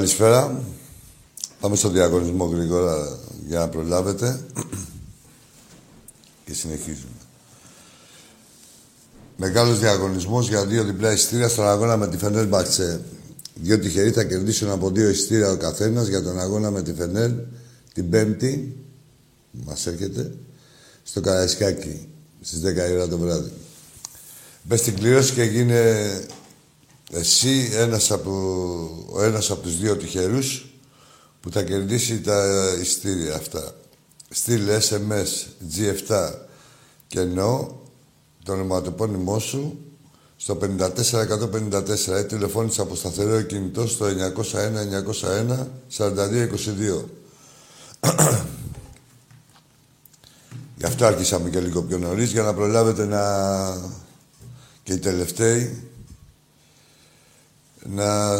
Καλησπέρα. Πάμε στο διαγωνισμό γρήγορα για να προλάβετε. Και συνεχίζουμε. Μεγάλος διαγωνισμός για δύο διπλά εισιτήρια στον αγώνα με τη Φενέλ Μπαξέ. Δύο τυχεροί θα κερδίσουν από δύο εισιτήρια ο καθένας για τον αγώνα με τη Φενέλ την Πέμπτη, μας έρχεται, στο Καραϊσκάκι, στις 10 η ώρα το βράδυ. Μπες στην κλήρωση και γίνε εσύ ένας από, ο ένας από τους δύο τυχερούς που θα κερδίσει τα ειστήρια αυτά. Στείλε SMS G7 και ενώ το ονοματοπώνυμό σου στο 54154 ή τηλεφώνησε από σταθερό κινητό στο 901 901 4222. Γι' αυτό άρχισαμε και λίγο πιο νωρίς για να προλάβετε να. και οι τελευταίοι να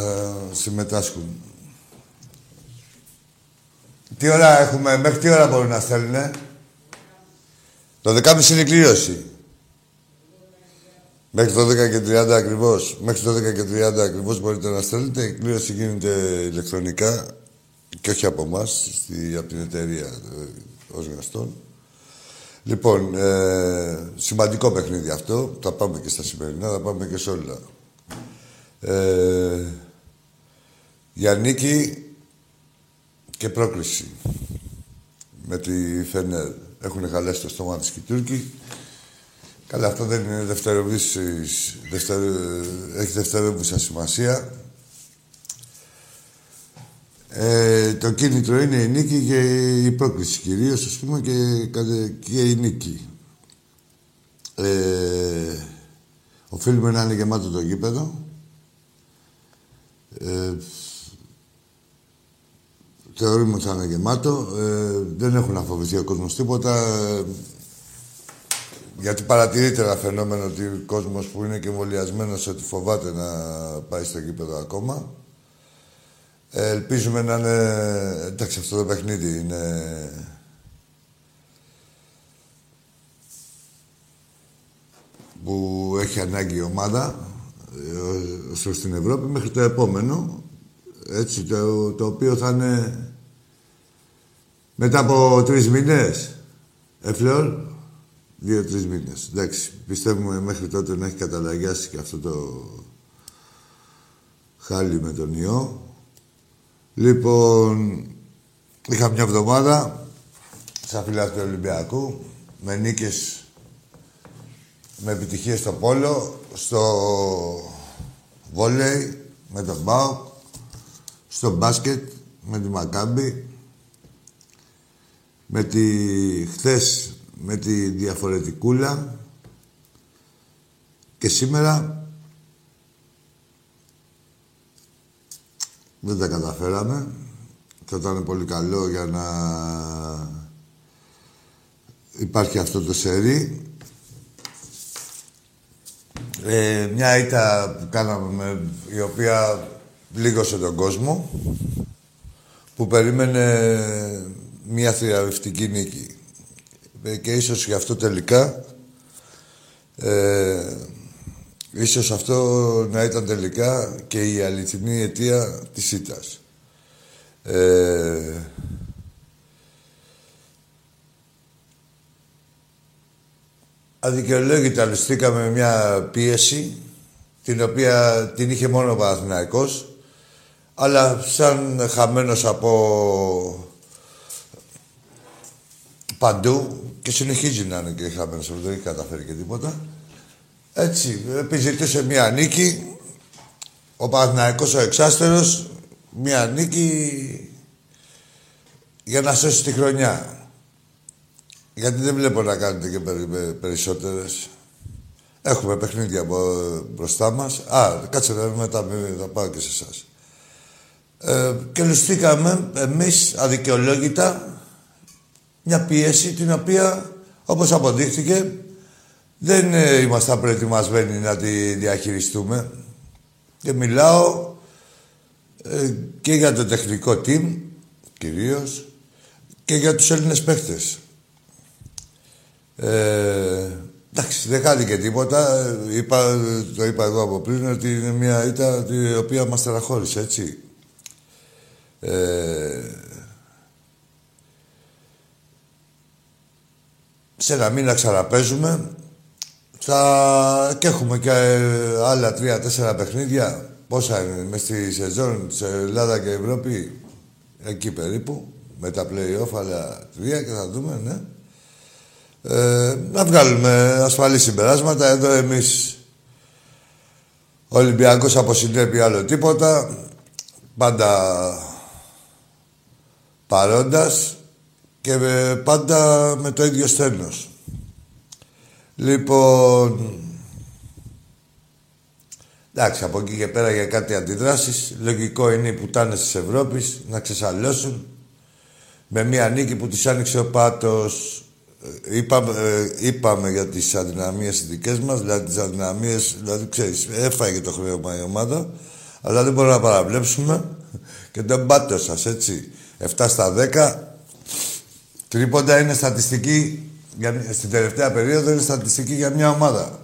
συμμετάσχουν. Τι ώρα έχουμε, μέχρι τι ώρα μπορούν να στέλνουνε; Το 10.30 είναι η κλήρωση. Μέχρι το 10 και 30 ακριβώς. Μέχρι το 10 και 30 ακριβώς μπορείτε να στέλνετε. Η κλήρωση γίνεται ηλεκτρονικά και όχι από εμάς, από την εταιρεία ε, ως γνωστόν. Λοιπόν, ε, σημαντικό παιχνίδι αυτό. Θα πάμε και στα σημερινά, θα πάμε και σε όλα. Ε, για νίκη και πρόκληση με τη Φενέρ. Έχουν χαλέσει το στόμα της και οι Τούρκοι. Καλά, αυτό δεν είναι δευτεροβήσης, δευτερο, έχει δευτεροβήσα σημασία. Ε, το κίνητρο είναι η νίκη και η πρόκληση κυρίως, ας πούμε, και, και η νίκη. Ε, οφείλουμε να είναι γεμάτο το γήπεδο. Ε, θεωρούμε ότι θα είναι γεμάτο. Ε, δεν έχουν να φοβηθεί ο κόσμος τίποτα. Ε, γιατί παρατηρείται ένα φαινόμενο ότι ο κόσμος που είναι και εμβολιασμένος ότι φοβάται να πάει στο γήπεδο ακόμα. Ε, ελπίζουμε να είναι... Εντάξει, αυτό το παιχνίδι είναι... που έχει ανάγκη η ομάδα ε, στην Ευρώπη μέχρι το επόμενο έτσι, το, το οποίο θα είναι μετά από τρεις μήνες. Εφλεόλ, δύο-τρεις μήνες. Εντάξει, πιστεύουμε μέχρι τότε να έχει καταλαγιάσει και αυτό το χάλι με τον ιό. Λοιπόν, είχα μια εβδομάδα σαν φιλάθλη του Ολυμπιακού με νίκες με επιτυχίες στο πόλο, στο βόλεϊ με τον Μπάουκ, στο μπάσκετ με τη Μακάμπη, με τη χθες με τη διαφορετικούλα και σήμερα δεν τα καταφέραμε. Θα ήταν πολύ καλό για να υπάρχει αυτό το σερί. Ε, μια ήττα που κάναμε, η οποία πλήγωσε τον κόσμο, που περίμενε μια θριαβευτική νίκη. Ε, και ίσως γι' αυτό τελικά, ε, ίσως αυτό να ήταν τελικά και η αληθινή αιτία της ήττας. Ε, αδικαιολόγητα ληστήκαμε μια πίεση την οποία την είχε μόνο ο Παναθηναϊκός αλλά σαν χαμένος από παντού και συνεχίζει να είναι και χαμένος, δεν έχει καταφέρει και τίποτα. Έτσι, επιζητούσε μια νίκη, ο Παναθηναϊκός ο εξάστερος, μια νίκη για να σώσει τη χρονιά. Γιατί δεν βλέπω να κάνετε και περισσότερες. Έχουμε παιχνίδια μπροστά μας. Α, κάτσε να μετά, θα πάω και σε εσάς. Ε, και λουστήκαμε εμείς αδικαιολόγητα μια πίεση την οποία, όπως αποδείχθηκε, δεν ε, ήμασταν προετοιμασμένοι να τη διαχειριστούμε. Και μιλάω ε, και για το τεχνικό team, κυρίως, και για τους Έλληνες παίχτες. Ε, εντάξει, δεν χάθηκε τίποτα. Είπα, το είπα εγώ από πριν ότι είναι μια ήττα η οποία μας τεραχώρησε, έτσι. Ε, σε ένα μήνα ξαναπέζουμε. Θα... Και έχουμε και ε, άλλα τρία-τέσσερα παιχνίδια. Πόσα είναι μες στη σεζόν σε Ελλάδα και Ευρώπη. Εκεί περίπου. Με τα play-off, άλλα τρία και θα δούμε, ναι. Ε, να βγάλουμε ασφαλή συμπεράσματα. Εδώ εμείς ο Ολυμπιακός από συνέπεια άλλο τίποτα. Πάντα παρόντας και πάντα με το ίδιο στένος. Λοιπόν, εντάξει, από εκεί και πέρα για κάτι αντιδράσεις, λογικό είναι οι πουτάνες της Ευρώπης να ξεσαλώσουν με μια νίκη που της άνοιξε ο Πάτος ε, είπαμε, ε, είπαμε για τις αδυναμίες δικές μας, δηλαδή τις αδυναμίες, δηλαδή ξέρεις, έφαγε το χρέωμα η ομάδα, αλλά δεν μπορούμε να παραβλέψουμε και τον πάτο σας, έτσι. 7 στα 10, τρίποντα είναι στατιστική, για, στην τελευταία περίοδο είναι στατιστική για μια ομάδα.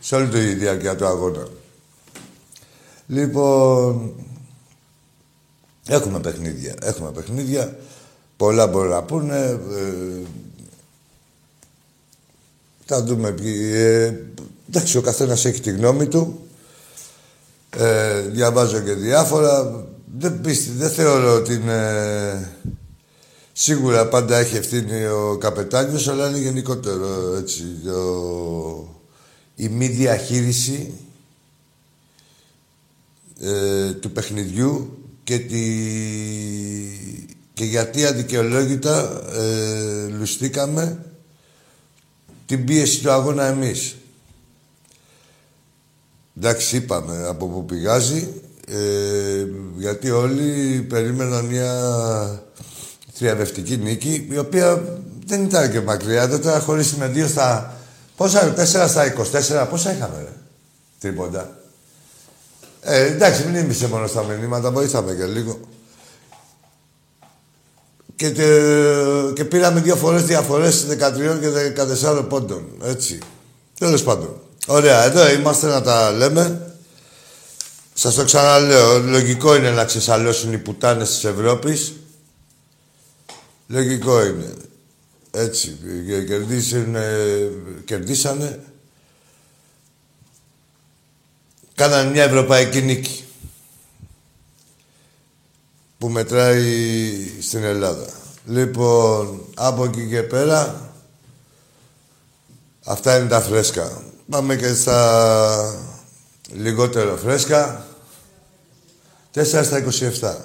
Σε όλη τη διάρκεια του αγώνα. Λοιπόν, έχουμε παιχνίδια, έχουμε παιχνίδια. Πολλά μπορούν να πούνε. Ε, θα δούμε. Ε, εντάξει, ο καθένας έχει τη γνώμη του. Ε, διαβάζω και διάφορα. Δεν, πίστη, δεν θεωρώ ότι είναι... Σίγουρα πάντα έχει ευθύνη ο καπετάνιος, αλλά είναι γενικότερο έτσι. Το... Η μη διαχείριση ε, του παιχνιδιού και, τη... και γιατί αδικαιολόγητα ε, λουστήκαμε την πίεση του αγώνα εμείς. Εντάξει, είπαμε από πού πηγάζει, ε, γιατί όλοι περίμεναν μια θριαβευτική νίκη, η οποία δεν ήταν και μακριά. Δεν τώρα χωρίσει με δύο στα... Πόσα, τέσσερα στα 24, πόσα είχαμε, ρε. Τίποτα. Ε, εντάξει, μην είμαι μόνο στα μηνύματα, βοήθαμε και λίγο. Και, και πήραμε δύο φορές διαφορές 13 και 14 πόντων. Έτσι. Τέλος πάντων. Ωραία, εδώ είμαστε να τα λέμε. Σας το ξαναλέω, λογικό είναι να ξεσαλώσουν οι πουτάνες της Ευρώπης. Λογικό είναι. Έτσι, κερδίσουν, κερδίσανε. Κάνανε μια ευρωπαϊκή νίκη που μετράει στην Ελλάδα. Λοιπόν, από εκεί και πέρα, αυτά είναι τα φρέσκα. Πάμε και στα λιγότερο φρέσκα. 4 στα 27.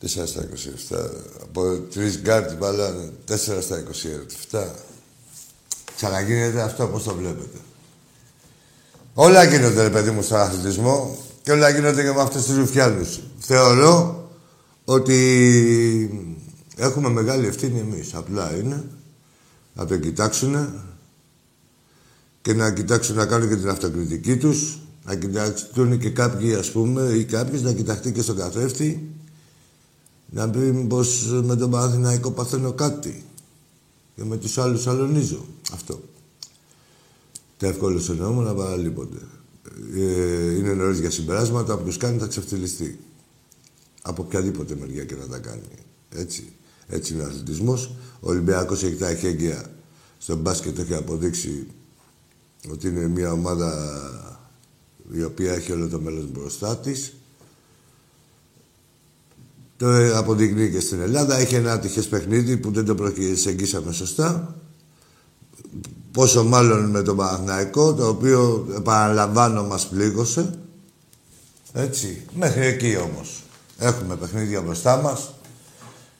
4 στα 27. Από τρεις γκάρτς βάλανε 4 στα 27. Ξαναγίνεται αυτό, πώς το βλέπετε. Όλα γίνονται, ρε παιδί μου, στον αθλητισμό. Και όλα γίνονται και με αυτές τις ρουφιάνους. Θεωρώ ότι έχουμε μεγάλη ευθύνη εμείς. Απλά είναι να το κοιτάξουν και να κοιτάξουν να κάνουν και την αυτοκριτική τους. Να κοιτάξουν και κάποιοι, ας πούμε, ή κάποιος να κοιταχτεί και στον καθρέφτη. Να πεις πως με τον Παναθηναϊκό παθαίνω κάτι. Και με τους άλλους αλωνίζω. Αυτό. Τα εύκολο εννοούμε να παραλείπονται ε, είναι νωρίς για συμπεράσματα, από τους κάνει θα ξεφτυλιστεί. Από οποιαδήποτε μεριά και να τα κάνει. Έτσι. Έτσι είναι ο αθλητισμός. Ο Ολυμπιακός έχει τα εχέγγυα στο μπάσκετ, έχει αποδείξει ότι είναι μια ομάδα η οποία έχει όλο το μέλλον μπροστά της. Το αποδεικνύει και στην Ελλάδα. Έχει ένα ατυχές παιχνίδι που δεν το προσεγγίσαμε σωστά. Πόσο μάλλον με τον Παναθηναϊκό, το οποίο, επαναλαμβάνω, μας πλήγωσε. Έτσι. Μέχρι εκεί όμως. Έχουμε παιχνίδια μπροστά μας.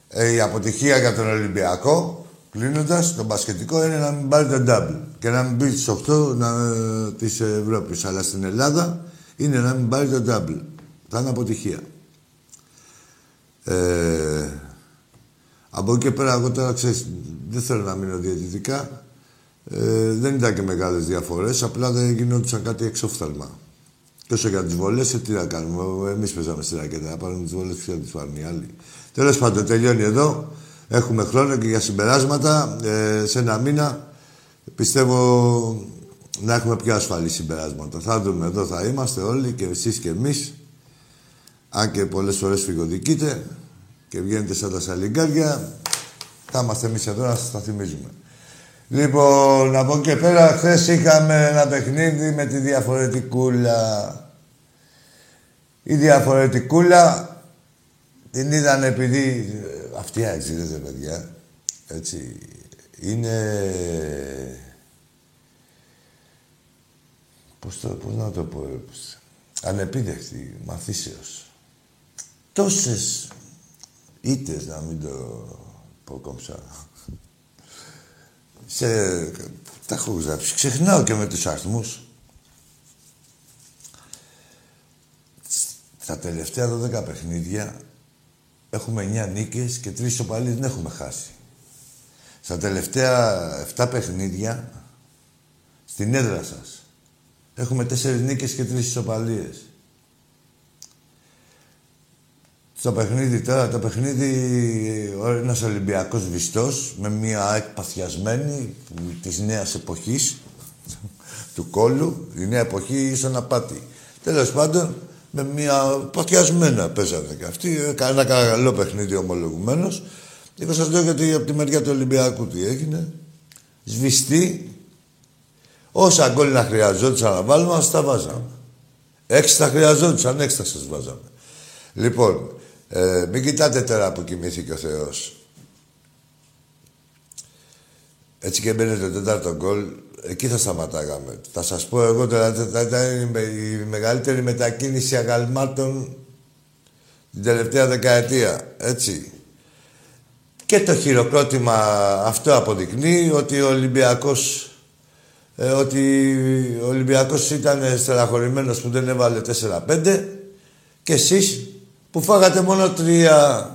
Ε, η αποτυχία για τον Ολυμπιακό, κλείνοντας τον μπασκετικό, είναι να μην πάρει τον double και να μην μπει στις 8 να, της Ευρώπης. Αλλά στην Ελλάδα είναι να μην πάρει τον double. Θα είναι αποτυχία. Ε, από εκεί και πέρα, εγώ τώρα ξέρεις, δεν θέλω να μείνω διαιτητικά. Ε, δεν ήταν και μεγάλες διαφορές, απλά δεν γινόντουσαν κάτι εξόφθαλμα. Και όσο για τις βολές, ε, τι να κάνουμε. Εμείς παίζαμε στη ρακέτα. Να πάρουμε τις βολές, ποιο να τις πάρουν οι άλλοι. Τέλος πάντων, τελειώνει εδώ. Έχουμε χρόνο και για συμπεράσματα. Ε, σε ένα μήνα πιστεύω να έχουμε πιο ασφαλή συμπεράσματα. Θα δούμε εδώ, θα είμαστε όλοι και εσείς και εμείς. Αν και πολλές φορές φυγοδικείτε και βγαίνετε σαν τα σαλιγκάρια, θα είμαστε εμείς εδώ να σας τα θυμίζουμε. Λοιπόν, από εκεί και πέρα, χθες είχαμε ένα παιχνίδι με τη διαφορετικούλα. Η διαφορετικούλα την είδαν επειδή... Αυτή η παιδιά, έτσι, είναι... Πώς, το, πώς να το πω, ανεπίδεχτη μαθήσεως. Τόσες ήττες, να μην το πω κόμψα. Σε... Τα έχω γράψει. Ξεχνάω και με τους αριθμούς. Στα τελευταία 12 παιχνίδια έχουμε 9 νίκες και 3 ισοπαλίες δεν έχουμε χάσει. Στα τελευταία 7 παιχνίδια στην έδρα σας έχουμε 4 νίκες και 3 ισοπαλίες. Στο παιχνίδι τώρα, το παιχνίδι ένας Ολυμπιακός βιστός με μια εκπαθιασμένη της νέας εποχής του κόλου, η νέα εποχή ίσον απάτη. Τέλος πάντων, με μια παθιασμένα παίζανε και αυτοί. Ένα καλό παιχνίδι ομολογουμένως. Και σας λέω γιατί από τη μεριά του Ολυμπιακού τι έγινε. Σβηστή. Όσα γκολ να χρειαζόντουσαν να βάλουμε, ας τα βάζαμε. Έξι τα χρειαζόντουσαν, έξι τα σας βάζαμε. Λοιπόν, ε, μην κοιτάτε τώρα που κοιμήθηκε ο Θεός. Έτσι και μπαίνει το τέταρτο γκολ, εκεί θα σταματάγαμε. Θα σας πω εγώ τώρα, θα ήταν η μεγαλύτερη μετακίνηση αγαλμάτων την τελευταία δεκαετία. Έτσι. Και το χειροκρότημα αυτό αποδεικνύει ότι ο Ολυμπιακός ε, ότι ο Ολυμπιακός ήταν στεναχωρημένος που δεν έβαλε 4-5 και εσείς που φάγατε μόνο τρία.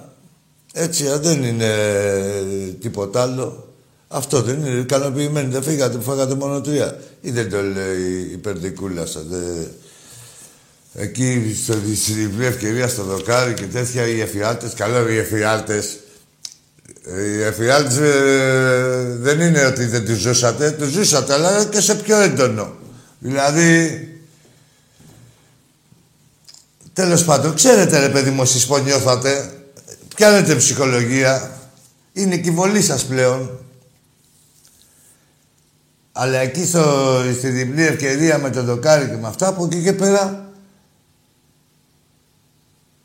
Έτσι, δεν είναι τίποτα άλλο. Αυτό δεν είναι ικανοποιημένοι. Δεν φύγατε που φάγατε μόνο τρία. Ή δεν το λέει η περδικούλα σας. Εκεί στο, στη διπλή ευκαιρία στο δοκάρι και τέτοια οι εφιάλτες. Καλό οι εφιάλτες. Οι εφιάλτες ε, δεν είναι ότι δεν τους ζούσατε. Τους ζούσατε, αλλά και σε πιο έντονο. Δηλαδή, Τέλος πάντων, ξέρετε ρε παιδί μου, εσείς που νιώθατε, πιάνετε ψυχολογία, είναι και η βολή σας πλέον. Αλλά εκεί στο, στη διπλή ευκαιρία με το δοκάρι και με αυτά, από εκεί και πέρα,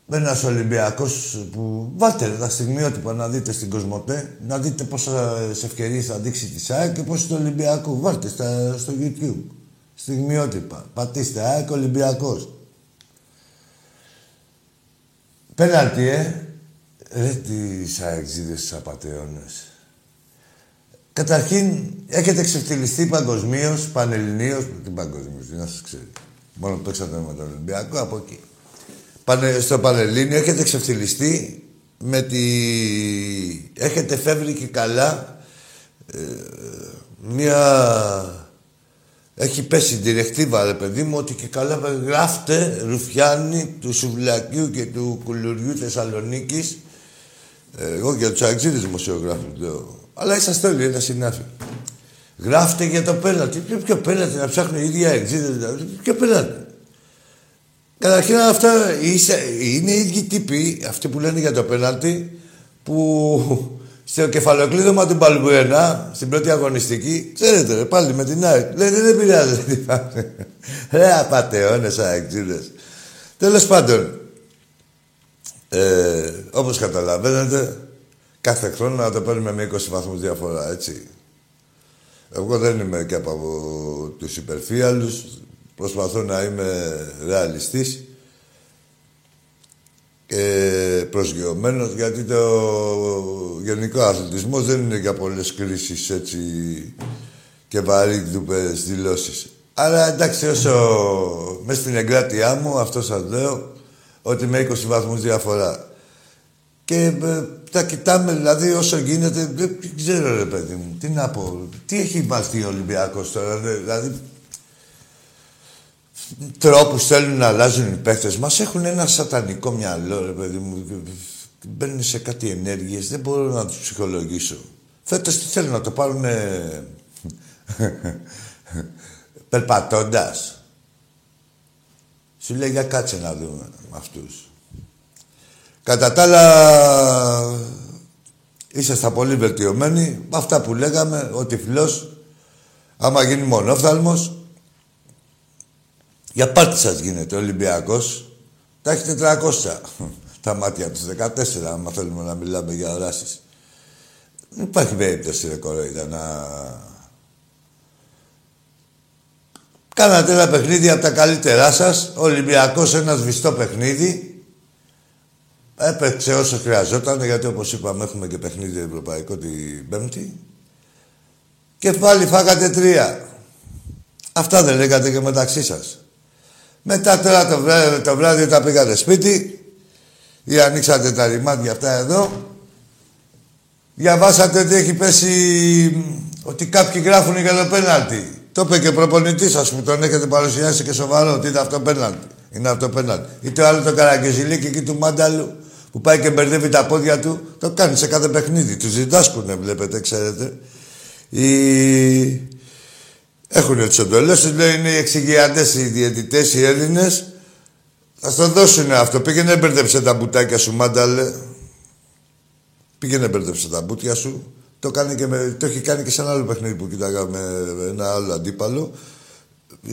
με ένας Ολυμπιακός που βάλτε τα στιγμιότυπα να δείτε στην Κοσμοτέ, να δείτε πόσα ευκαιρίες θα δείξει τη ΣΑΕΚ και πόσο του Ολυμπιακούς. Βάλτε στα, στο YouTube. Στιγμιότυπα. Πατήστε ΑΕΚ Ολυμπιακός. Πέναλτι, ε. Ρε τις αεξίδες τους απαταιώνες. Καταρχήν, έχετε ξεφτυλιστεί παγκοσμίως, πανελληνίως, την παγκοσμίω, να σας ξέρει. Μόνο παίξατε με τον Ολυμπιακό, από εκεί. Πανε, στο Πανελλήνιο έχετε ξεφτυλιστεί με τη... Έχετε φεύγει και καλά ε, μια έχει πέσει διρεκτίβα, ρε παιδί μου, ότι και καλά γράφτε Ρουφιάνη του Σουβλακίου και του Κουλουριού Θεσσαλονίκης. Εγώ για τους αξίδε δημοσιογράφους λέω. Αλλά είσαστε όλοι ένα συνάφη. Γράφτε για το πέλατη. Ποιο, ποιο πέλατη, να ψάχνουν οι ίδιοι αξίδε. Δηλαδή. Ποιο πέλατη. Καταρχήν αυτά είναι οι ίδιοι τύποι, αυτοί που λένε για το πέναλτι, που στο κεφαλοκλείδωμα του Παλμπουένα, στην πρώτη αγωνιστική, ξέρετε, ρε, πάλι με την ΑΕΚ. Λέτε, δεν πειράζει, τι πάνε. Ρε, απαταιώνες, αεξίδες. Τέλος πάντων, ε, όπως καταλαβαίνετε, κάθε χρόνο να το παίρνουμε με 20 βαθμούς διαφορά, έτσι. Εγώ δεν είμαι και από τους υπερφύαλους. Προσπαθώ να είμαι ρεαλιστής και προσγειωμένος γιατί το γενικό αθλητισμός δεν είναι για πολλές κρίσεις έτσι και βαρύγδουπες δηλώσεις. Αλλά εντάξει όσο μέσα στην εγκράτειά μου αυτό σας λέω ότι με 20 βαθμούς διαφορά. Και ε, τα κοιτάμε δηλαδή όσο γίνεται, δεν ξέρω ρε παιδί μου, τι να πω, τι έχει βαστεί ο Ολυμπιακός τώρα, δηλαδή τρόπους θέλουν να αλλάζουν οι παίχτες μας έχουν ένα σατανικό μυαλό, ρε παιδί μου. Μπαίνουν σε κάτι ενέργειες, δεν μπορώ να τους ψυχολογήσω. Φέτος τι θέλουν να το πάρουν περπατώντας. Σου λέει για κάτσε να δούμε με αυτούς. Κατά τα άλλα, ήσασταν πολύ βελτιωμένοι. Με αυτά που λέγαμε, ο τυφλός, άμα γίνει μονόφθαλμος, για πάρτι σας γίνεται ο Ολυμπιακός. Τα έχει 400 τα μάτια τους 14, άμα θέλουμε να μιλάμε για οράσεις. Δεν υπάρχει περίπτωση, ρε κοροϊδά, να... Κάνατε ένα παιχνίδι από τα καλύτερά σας, ο Ολυμπιακός ένας σβηστό παιχνίδι. Έπαιξε όσο χρειαζόταν, γιατί όπως είπαμε έχουμε και παιχνίδι ευρωπαϊκό την Πέμπτη. Και πάλι φάγατε τρία. Αυτά δεν λέγατε και μεταξύ σας. Μετά τώρα το βράδυ, το βράδυ όταν πήγατε σπίτι ή ανοίξατε τα ρημάδια αυτά εδώ, διαβάσατε ότι έχει πέσει, ότι κάποιοι γράφουν για το πέναλτι. Το είπε και ο προπονητής σας που τον έχετε παρουσιάσει και σοβαρό, ότι είναι αυτό πέναλτι. Είναι αυτό πέναλτι. Ή το άλλο το καραγκεζιλίκι εκεί του Μάνταλου που πάει και μπερδεύει τα πόδια του, το κάνει σε κάθε παιχνίδι. Του διδάσκουνε, βλέπετε, ξέρετε. Οι... Έχουν τις εντολές του, λέει είναι οι εξηγιαντέ, οι διαιτητές, οι Έλληνες. Θα στο δώσουν αυτό. Πήγαινε μπερδέψε τα μπουτάκια σου, μάνταλε. Πήγαινε μπερδέψε τα μπουτια σου. Το, κάνει και με, το έχει κάνει και σε ένα άλλο παιχνίδι που κοίταγα με ένα άλλο αντίπαλο.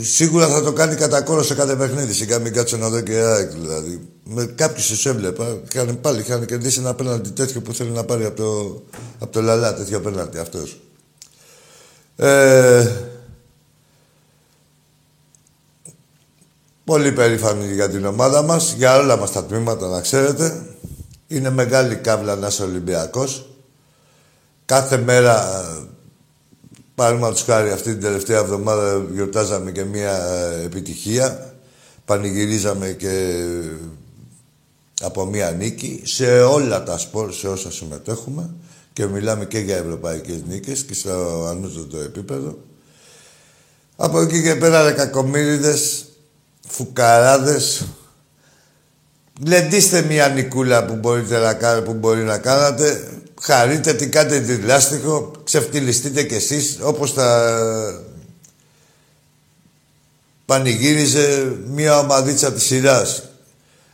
Σίγουρα θα το κάνει κατά κόρο σε κάθε παιχνίδι. Σιγά μην κάτσω να δω και ΑΕΚ δηλαδή. Με κάποιους τους έβλεπα. Είχαν, πάλι είχαν κερδίσει ένα πέναλτι τέτοιο που θέλει να πάρει από το, από το Λαλά. Τέτοιο πέναλτι αυτός. Ε, Πολύ περήφανοι για την ομάδα μας, για όλα μας τα τμήματα να ξέρετε. Είναι μεγάλη κάβλα να είσαι Ολυμπιακός. Κάθε μέρα, παραδείγματος χάρη αυτή την τελευταία εβδομάδα γιορτάζαμε και μία επιτυχία. Πανηγυρίζαμε και από μία νίκη σε όλα τα σπορ, σε όσα συμμετέχουμε και μιλάμε και για ευρωπαϊκές νίκες και στο ανώτατο επίπεδο. Από εκεί και πέρα, κακομύριδες, φουκαράδες. Λεντήστε μια νικούλα που, μπορείτε να κάνετε, που μπορεί να κάνετε. Χαρείτε, την κάνετε διλάστιχο, ξεφτυλιστείτε κι εσείς όπως τα πανηγύριζε μια ομαδίτσα της σειράς.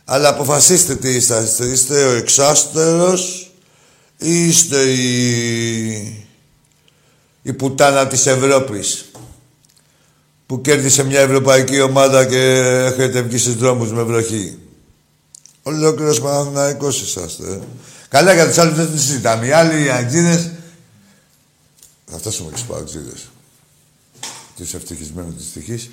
Αλλά αποφασίστε τι είστε. Είστε ο εξάστερος ή είστε η, η πουτάνα της Ευρώπης που κέρδισε μια ευρωπαϊκή ομάδα και έχετε βγει στους δρόμους με βροχή. Ολόκληρος Παναθηναϊκός είσαστε. Ε. Καλά για τους άλλους δεν τους συζητάμε. Οι άλλοι οι αγγίδες... Θα φτάσουμε και στους αγγίδες. Τους ευτυχισμένους της τυχής.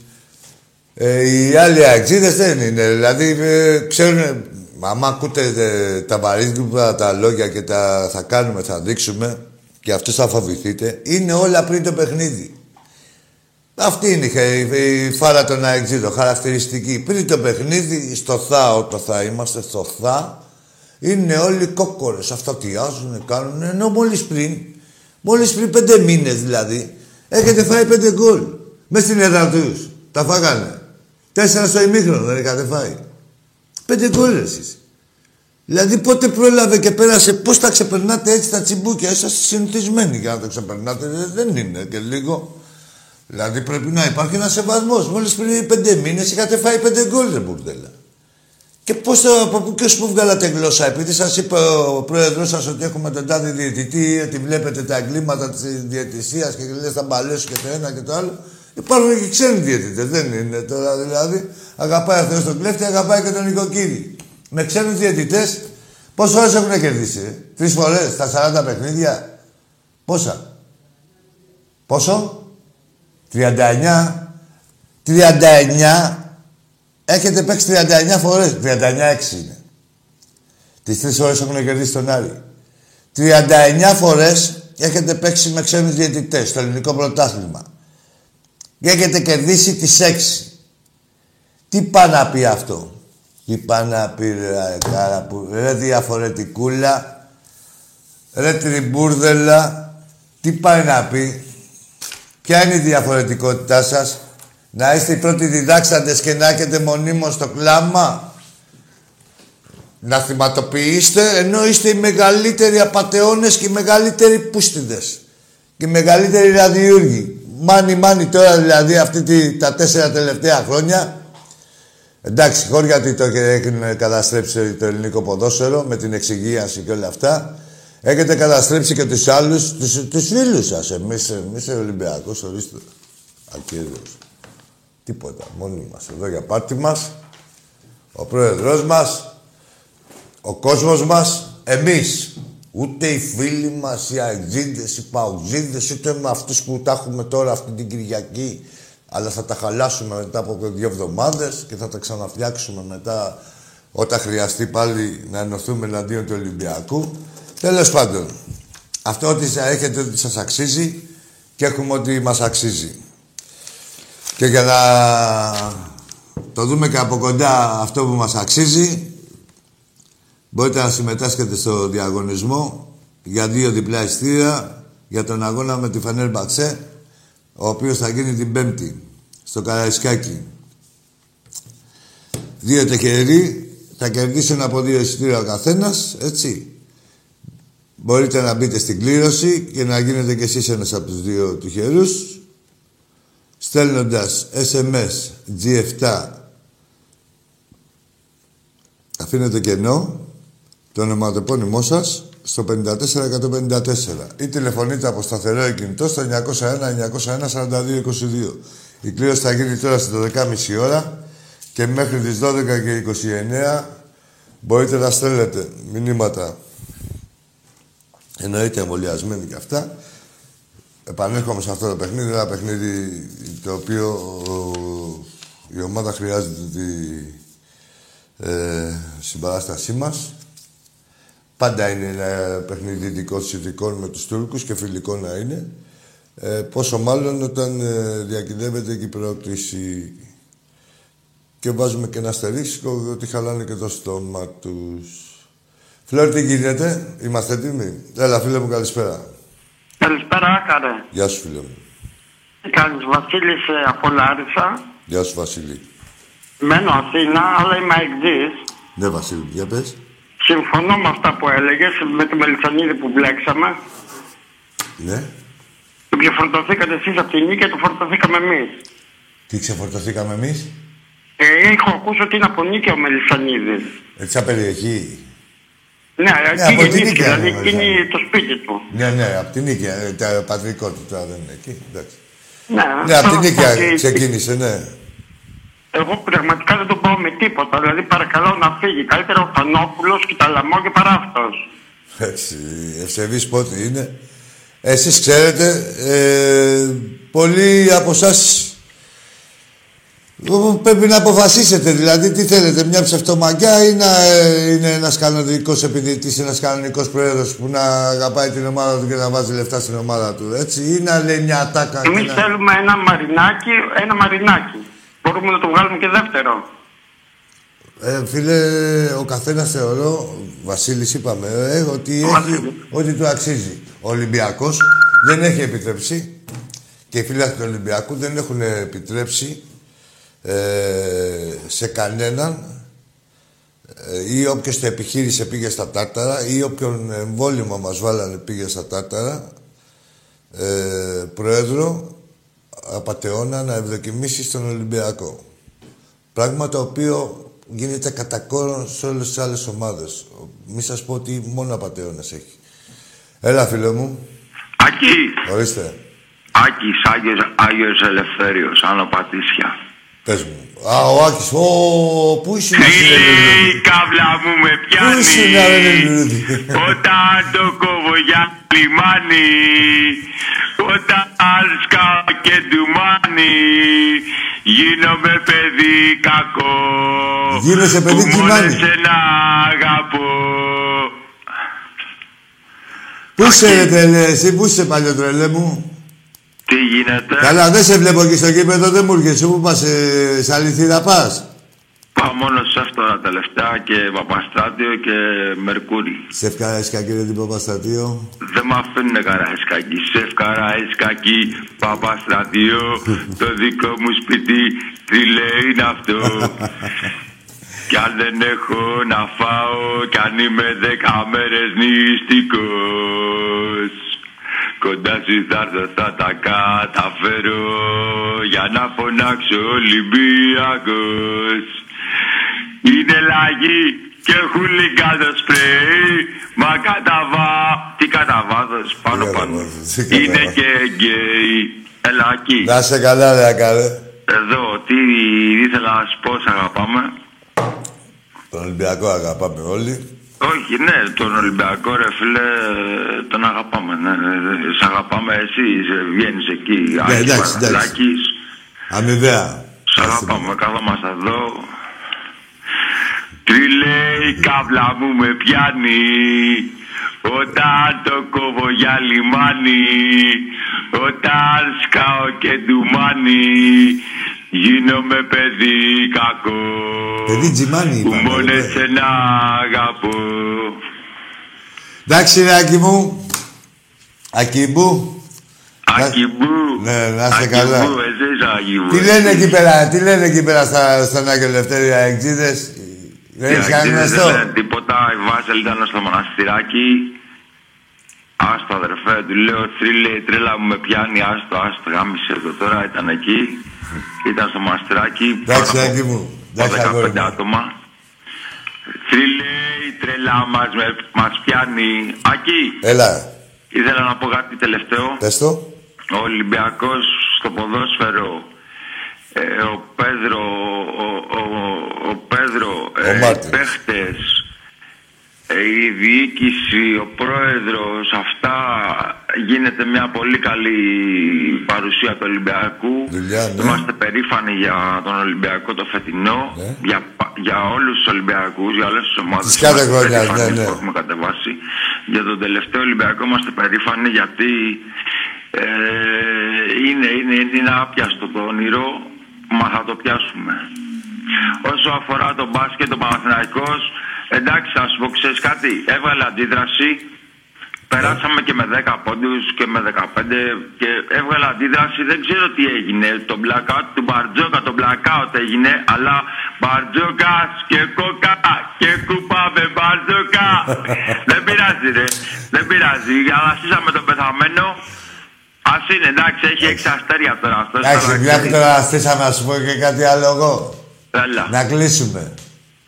Ε, οι άλλοι αγγίδες δεν είναι. Δηλαδή ε, ξέρουν... Άμα ακούτε ε, τα βαρύγδουπα, τα λόγια και τα θα κάνουμε, θα δείξουμε και αυτούς θα φοβηθείτε, είναι όλα πριν το παιχνίδι. Αυτή είναι η φάρα των αεξίδων, χαρακτηριστική. Πριν το παιχνίδι, στο ΘΑ, το θα είμαστε στο ΘΑ, είναι όλοι κόκορες. Αυτατιάζουν, κάνουν, ενώ μόλις πριν, μόλις πριν πέντε μήνες δηλαδή, έχετε φάει πέντε γκολ. Μες στην έδρα τους. Τα φάγανε. Τέσσερα στο ημίχρονο δεν είχατε φάει. Πέντε γκολ εσείς. Δηλαδή πότε πρόλαβε και πέρασε, πώς τα ξεπερνάτε έτσι τα τσιμπούκια. Είσαστε συνηθισμένοι για να το ξεπερνάτε. Δεν είναι και λίγο. Δηλαδή πρέπει να υπάρχει ένας σεβασμός. Μόλις πριν πέντε μήνες είχατε φάει πέντε γκολ, δεν μπουρδέλα. Και πώς το, από πού και που βγάλατε γλώσσα, επειδή σας είπε ο πρόεδρό σας ότι έχουμε τον τάδε διαιτητή, ότι βλέπετε τα εγκλήματα της διαιτησίας και λες τα μπαλέσου και το ένα και το άλλο. Υπάρχουν και ξένοι διαιτητές, δεν είναι τώρα δηλαδή. Αγαπάει αυτό τον κλέφτη, αγαπάει και τον νοικοκύρη. Με ξένους διαιτητές, πόσες φορές έχουν κερδίσει, ε; Τρεις φορές στα 40 παιχνίδια. Πόσα; Πόσο; 39. 39. Έχετε παίξει 39 φορές. 39-6 είναι. Τις τρεις φορές έχουν κερδίσει τον Άρη. 39 φορές έχετε παίξει με ξένους διαιτητές στο ελληνικό πρωτάθλημα. Και έχετε κερδίσει τις 6. Τι πάει να πει αυτό; Τι πάει να πει ρε κάρα που... Ρε διαφορετικούλα. Ρε τριμπουρδελα. Τι πάει να πει; Ποια είναι η διαφορετικότητά σας; Να είστε οι πρώτοι διδάξαντες και να έχετε μονίμως το κλάμα; Να θυματοποιήσετε, ενώ είστε οι μεγαλύτεροι απατεώνες και οι μεγαλύτεροι πούστιδες. Και οι μεγαλύτεροι ραδιούργοι. Μάνι, μάνι τώρα δηλαδή αυτή τη, τα τέσσερα τελευταία χρόνια. Εντάξει, χώρια γιατί το έχουν καταστρέψει το ελληνικό ποδόσφαιρο με την εξυγίαση και όλα αυτά. Έχετε καταστρέψει και τους άλλους, τους, τους φίλους σας. Εμείς, εμείς Ολυμπιακός, ορίστε. Ακύριος. Τίποτα. Μόνοι μας. Εδώ για πάρτι μας. Ο πρόεδρος μας. Ο κόσμος μας. Εμείς. Ούτε οι φίλοι μας, οι αεξίδες, οι παουζίδες, ούτε με αυτούς που τα έχουμε τώρα αυτή την Κυριακή. Αλλά θα τα χαλάσουμε μετά από δύο εβδομάδες και θα τα ξαναφτιάξουμε μετά όταν χρειαστεί πάλι να ενωθούμε εναντίον του Ολυμπιακού. Τέλος πάντων, αυτό ότι έχετε ότι σας αξίζει και έχουμε ότι μας αξίζει. Και για να το δούμε και από κοντά αυτό που μας αξίζει, μπορείτε να συμμετάσχετε στο διαγωνισμό για δύο διπλά ειστήρια για τον αγώνα με τη Φανέρ Μπαξέ, ο οποίος θα γίνει την Πέμπτη, στο Καραϊσκάκι. Δύο τεχεροί, θα κερδίσουν από δύο εισιτήρια ο καθένας, έτσι. Μπορείτε να μπείτε στην κλήρωση και να γίνετε κι εσείς ένας από τους δύο τυχερούς στέλνοντας SMS G7 αφήνετε κενό το ονοματεπώνυμό σας στο 54154 ή τηλεφωνείτε από σταθερό κινητό στο 901-901-4222. Η κλήρωση θα γίνει τώρα στις 12.30 ώρα και μέχρι τις 12 και 29 μπορείτε να στέλνετε μηνύματα εννοείται εμβολιασμένοι και αυτά επανέρχομαι σε αυτό το παιχνίδι, ένα παιχνίδι το οποίο η ομάδα χρειάζεται τη ε, συμπαράστασή μας. Πάντα είναι ένα παιχνίδι δυτικών με τους Τούρκους και φιλικό να είναι. Ε, πόσο μάλλον όταν ε, διακυδεύεται και η πρόκληση και βάζουμε και ένα αστερίσκο ότι χαλάνε και το στόμα τους. Φλόρ, τι γίνεται, είμαστε έτοιμοι; Έλα, φίλε μου, καλησπέρα. Καλησπέρα, Άκαρε. Γεια σου, φίλε μου. Κάνεις Βασίλης ε, από Λάρισα. Γεια σου, Βασίλη. Μένω Αθήνα, αλλά είμαι αεξής. Ναι, Βασίλη, για πες. Συμφωνώ με αυτά που έλεγες, με το Μελισσανίδη που μπλέξαμε. Ναι. Το ξεφορτωθήκατε εσείς από την νίκη και το φορτωθήκαμε εμείς. Τι ξεφορτωθήκαμε εμείς; Ε, έχω ακούσει ότι είναι από νίκη ο Μελισσανίδης. Έτσι περιοχή. Ναι, Ναι, εκεί από την γεννήθηκε, νίκη, δηλαδή ναι, εκεί είναι ναι. το σπίτι του. Ναι, ναι, από την νίκη. ε, Το πατρικό του τώρα δεν είναι εκεί. Εντάξει. Ναι, Ναι, από την θέλω να πω νίκη ότι ξεκίνησε, ναι. Εγώ πραγματικά δεν τον πάω με τίποτα. Δηλαδή παρακαλώ να φύγει. Καλύτερα ο Φανόπουλος και τα λαμό και παρά αυτός. Έτσι, ευσεβής πότε είναι. Εσείς ξέρετε, ε, πολλοί από εσάς πρέπει να αποφασίσετε. Δηλαδή, τι θέλετε, μια ψευτομαγκιά ή να ε, είναι ένας κανονικός επιδητής, ένας κανονικός πρόεδρος που να αγαπάει την ομάδα του και να βάζει λεφτά στην ομάδα του, έτσι. Ή να λέει μια ατάκα και Εμείς να... θέλουμε ένα μαρινάκι, ένα μαρινάκι. Μπορούμε να το βγάλουμε και δεύτερο. Ε, φίλε, ο καθένας θεωρώ, Βασίλης, είπαμε, ε, ότι, έχει, Βασίλης. ότι του αξίζει. Ο Ολυμπιακός δεν έχει επιτρέψει και οι φίλοι του Ολυμπιακού δεν έχουν επιτρέψει ε, σε κανέναν ε, ή όποιος το επιχείρησε πήγε στα τάρταρα ή όποιον εμβόλυμα μας βάλανε πήγε στα τάρταρα ε, πρόεδρο απατεώνα να ευδοκιμήσεις στον Ολυμπιακό. Πράγμα το οποίο γίνεται κατά κόρον σε όλες τις άλλες ομάδες. Μη σας πω ότι μόνο απατεώνας έχει. Έλα, φίλε μου. Ακή, Ορίστε. Άκης, Άγιος, Άγιος Ελευθέριος, Άνω Πατήσια. Πες μου. Α, ο Άκης. Ω, πού είσαι, ρε, Φίλε, φίλε, η κάβλα μου με Πού είσαι, ρε, ρε, πιάνει λουλούδι. Όταν το κόβω για λιμάνι Όταν σκάω και ντουμάνι Γίνομαι παιδί κακό Γίνεσαι παιδί που μόνο τζιμάνι. εσένα αγαπώ Πού είσαι, ρε, τρελέ, εσύ, πού είσαι, παλιό τρελέ μου; Τι γίνεται; Καλά, δεν σε βλέπω εκεί στο κήπεδο, δεν μου έρχεσαι. Πού πας, ε, σε αληθίδα πας; Πάω μόνο σε τώρα τελευταία και Παπαστράτιο και Μερκούρι Σε ευχαρίστηκα, κύριε την Παπαστατείο. Δεν μ' αφήνουν καραϊσκάκι. Σε καραϊσκάκι, Παπαστρατείο, το δικό μου σπίτι, τι λέει είναι αυτό; Κι αν δεν έχω να φάω, κι αν είμαι δέκα μέρες νηστικός. Κοντά σου θα έρθω, θα τα καταφέρω, για να φωνάξω Ολυμπιακός. είναι λαγή και χούλικα το σπρέι. Μα καταβά, τι καταβάδος πάνω Τι πάνω. καταβάδος, τι Είναι καταβάδος. και γκέι. Έλα εκεί. Να σε καλά, ρε καλέ. Εδώ, τι ήθελα να σου πω, σ' αγαπάμε. Τον Ολυμπιακό αγαπάμε όλοι. Όχι, ναι, τον Ολυμπιακό ρε φίλε, τον αγαπάμε. Ναι, ναι, ναι. Σ' αγαπάμε εσύ, βγαίνεις εκεί. Ναι, Άκης εντάξει, εντάξει. Παναθηναϊκής. Αμοιβαία. Σ' αγαπάμε, καθόμαστε εδώ. Τριλέ η κάβλα μου με πιάνει Όταν το κόβω για λιμάνι Όταν σκάω και ντουμάνι Γίνομαι παιδί κακό Παιδί τζιμάνι Που είπαμε, μόνο ρε. εσένα αγαπώ Εντάξει, ρε Άκη μου. Ακίμπου. Ακιμπού Ναι, να είστε Ακιμπού, καλά. εσύ είσαι Ακιμπού Τι λένε εκεί πέρα, τι λένε εκεί πέρα στα, στον Άγιο Λευτέρη αεξίδες. Δεν έχεις κάνει γνωστό; Δεν λένε τίποτα. Η Βάσελ ήταν στο μοναστηράκι. Άστο αδερφέ, του λέω θρύλε, η τρέλα μου με πιάνει, άστο, άστο, γάμισε το τώρα, ήταν εκεί. Ήταν στο μοναστηράκι. Εντάξει, πάνω από Άκη μου. Εντάξει, αγόρι 15 μου. άτομα. Θρύλε, η τρέλα μας, με, μας πιάνει. Ακή, Έλα, ήθελα να πω κάτι τελευταίο. πες το. Ο Ολυμπιακός στο ποδόσφαιρο, ε, ο Πέδρο, ο, ο, ο Πέδρο, Ο ε, οι Μάρτινς. παίχτες, ε, η διοίκηση, ο πρόεδρος, αυτά γίνεται μια πολύ καλή παρουσία του Ολυμπιακού. Δουλειά, ναι. Είμαστε περήφανοι για τον Ολυμπιακό το φετινό, Ναι. για, πα- για όλους τους Ολυμπιακούς, για όλες τις ομάδες. Της κάθε Είμαστε χρονιάς, περήφανοι ναι, ναι. που έχουμε κατεβάσει. Για τον τελευταίο Ολυμπιακό είμαστε περήφανοι γιατί ε, είναι, είναι, είναι άπιαστο το όνειρο, μα θα το πιάσουμε. Όσο αφορά τον μπάσκετ, ο Παναθηναϊκός, εντάξει, θα σου πω, ξέρεις κάτι, έβαλε αντίδραση, περάσαμε και με 10 πόντους και με 15 και έβγαλε αντίδραση, δεν ξέρω τι έγινε, το blackout του Μπαρτζόκα, το blackout έγινε, αλλά Μπαρτζόκας και κόκα και κούπα με Μπαρτζόκα. δεν πειράζει ρε, δεν πειράζει, αλλά σύσαμε τον πεθαμένο, Ας είναι, εντάξει, έχει έξι αστέρια τώρα αυτός. Εντάξει, τώρα μια που ξέρεις. τώρα στήσαμε να σου πω και κάτι άλλο εγώ. Έλα. Να κλείσουμε.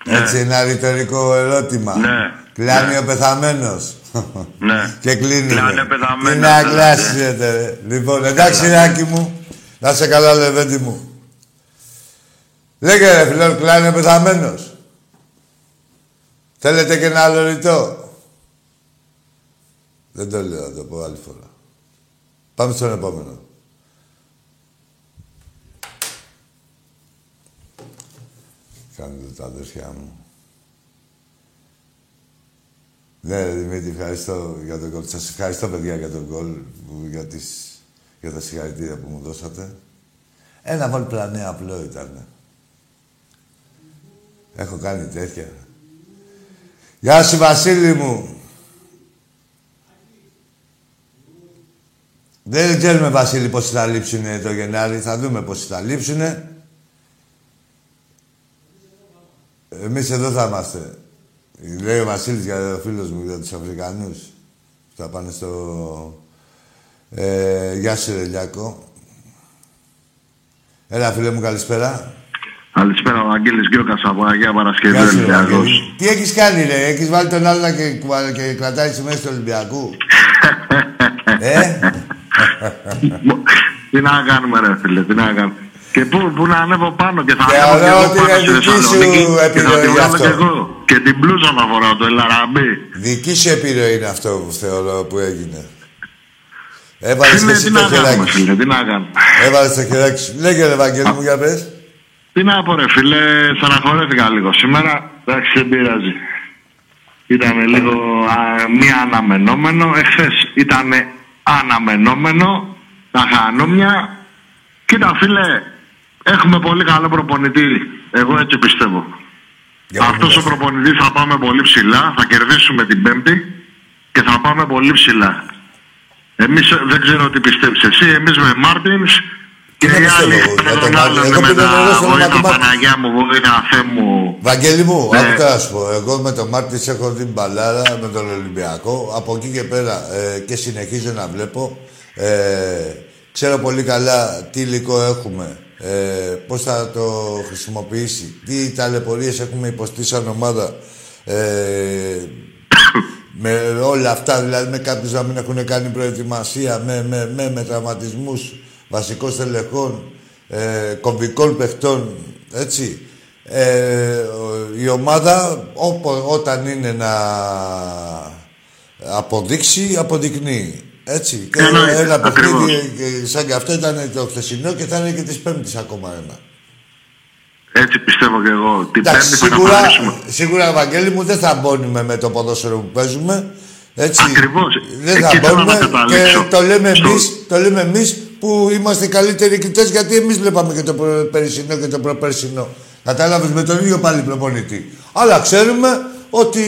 Ναι. Έτσι, ένα ρητορικό ερώτημα. Ναι. Κλάνει Ναι. ο πεθαμένος. Ναι. και κλείνουμε. Κλάνει ο πεθαμένος, Τι να ναι, κλάσετε, ρε. Λοιπόν, εντάξει, Ράκη μου. Να σε καλά, λεβέντη μου. Λέγε ρε φίλο, κλάνει ο πεθαμένος. Θέλετε και ένα άλλο ρητό; Δεν το λέω, θα το πω άλλη φορά. Πάμε στον επόμενο. Κάνετε τα αδέρφια μου. Ναι, ρε, Δημήτρη, ευχαριστώ για τον γκολ. Σας ευχαριστώ, παιδιά, για τον γκολ, που- για, τις, για τα συγχαρητήρια που μου δώσατε. Ένα γκολ πλανέ απλό ήταν. Έχω κάνει τέτοια. Γεια σου, Βασίλη μου. Δεν ξέρουμε, Βασίλη, πώς θα λείψουν το Γενάρη. Θα δούμε πώς θα λείψουν. Εμείς εδώ θα είμαστε. Λέει ο Βασίλης για ο φίλος μου, για τους Αφρικανούς. Θα πάνε στο... Ε, γεια σου, ρε Λιάκο. Έλα, φίλε μου, καλησπέρα. Καλησπέρα, ο Αγγέλης Γκιόκας από Αγία Παρασκευή Γεια σου, ρε Ολυμπιακός. Βαγγέλη. Τι έχεις κάνει, ρε. Έχεις βάλει τον άλλο να και, κουβα- και κρατάει τις σημαίες του Ολυμπιακού; ε, Τι να κάνουμε ρε φίλε, τι να κάνουμε. Και πού, πού να ανέβω πάνω και θα Και ανέβω και ωραίο εγώ ότι πάνω είναι στη δική σου Θεσσαλονίκη και θα επιλογή τη βγάλω αυτό. και εγώ. Και την μπλούζα να φοράω, το Ελαραμπή. δική σου επιρροή είναι αυτό που θεωρώ που έγινε. Έβαλες και Είναι, εσύ τι το να κάνουμε χεράκι σου. φίλε, τι να κάνουμε. Έβαλες το χεράκι σου. Λέγε, ρε Βαγγέλη μου, για πες. Τι να πω ρε φίλε, στεναχωρέθηκα λίγο. Σήμερα, εντάξει, δεν πειράζει. Ήταν λίγο α, μία αναμενόμενο. Εχθές ήταν αναμενόμενο. Τα χανόμια. Κοίτα φίλε, έχουμε πολύ καλό προπονητή. Εγώ έτσι πιστεύω. Για να Αυτός ο μιλάς. προπονητής θα πάμε πολύ ψηλά. Θα κερδίσουμε την Πέμπτη και θα πάμε πολύ ψηλά. Εμείς ε, δεν ξέρω τι πιστεύεις εσύ. Εμείς με Μάρτινς και Τι να οι πιστεύω άλλοι εγώ, για με τον τον Μάρτινς. άλλον Εγώ με που τον τα εννοώ στο βοήθα όνομα του Μάρτιν. Παναγιά μου, βοήθα Θεέ μου. Βαγγέλη μου, Ναι. άκου τώρα να σου πω. Εγώ με τον Μάρτινς έχω δει μπαλάρα με τον Ολυμπιακό. Από εκεί και πέρα ε, και συνεχίζω να βλέπω. Ε, ξέρω πολύ καλά τι υλικό έχουμε ε, πώς θα το χρησιμοποιήσει, τι ταλαιπωρίες έχουμε υποστεί σαν ομάδα; Ε, με όλα αυτά, δηλαδή με κάποιους να μην έχουν κάνει προετοιμασία, με, με, με, με τραυματισμούς βασικών στελεχών, ε, κομβικών παιχτών, έτσι. Ε, η ομάδα όπο, όταν είναι να αποδείξει, αποδεικνύει. Έτσι. Και Εννοείται, ένα παιχνίδι ακριβώς. ε, σαν και αυτό ήταν το χθεσινό και θα είναι και της Πέμπτης ακόμα ένα. Έτσι πιστεύω και εγώ. Την Εντάξει, Πέμπτη θα τα σίγουρα, πάρουμε. σίγουρα, Ευαγγέλη μου, δεν θα μπώνουμε με το ποδόσφαιρο που παίζουμε. Έτσι. Ακριβώς. Δεν Εκεί θα θέλω να μπώνουμε καταλήξω. και το λέμε, Στο- εμείς, το λέμε εμείς που είμαστε οι καλύτεροι κριτές γιατί εμείς βλέπαμε και το προ- περσινό και το προπερσινό. Κατάλαβες με τον ίδιο πάλι προπονητή. Αλλά ξέρουμε ότι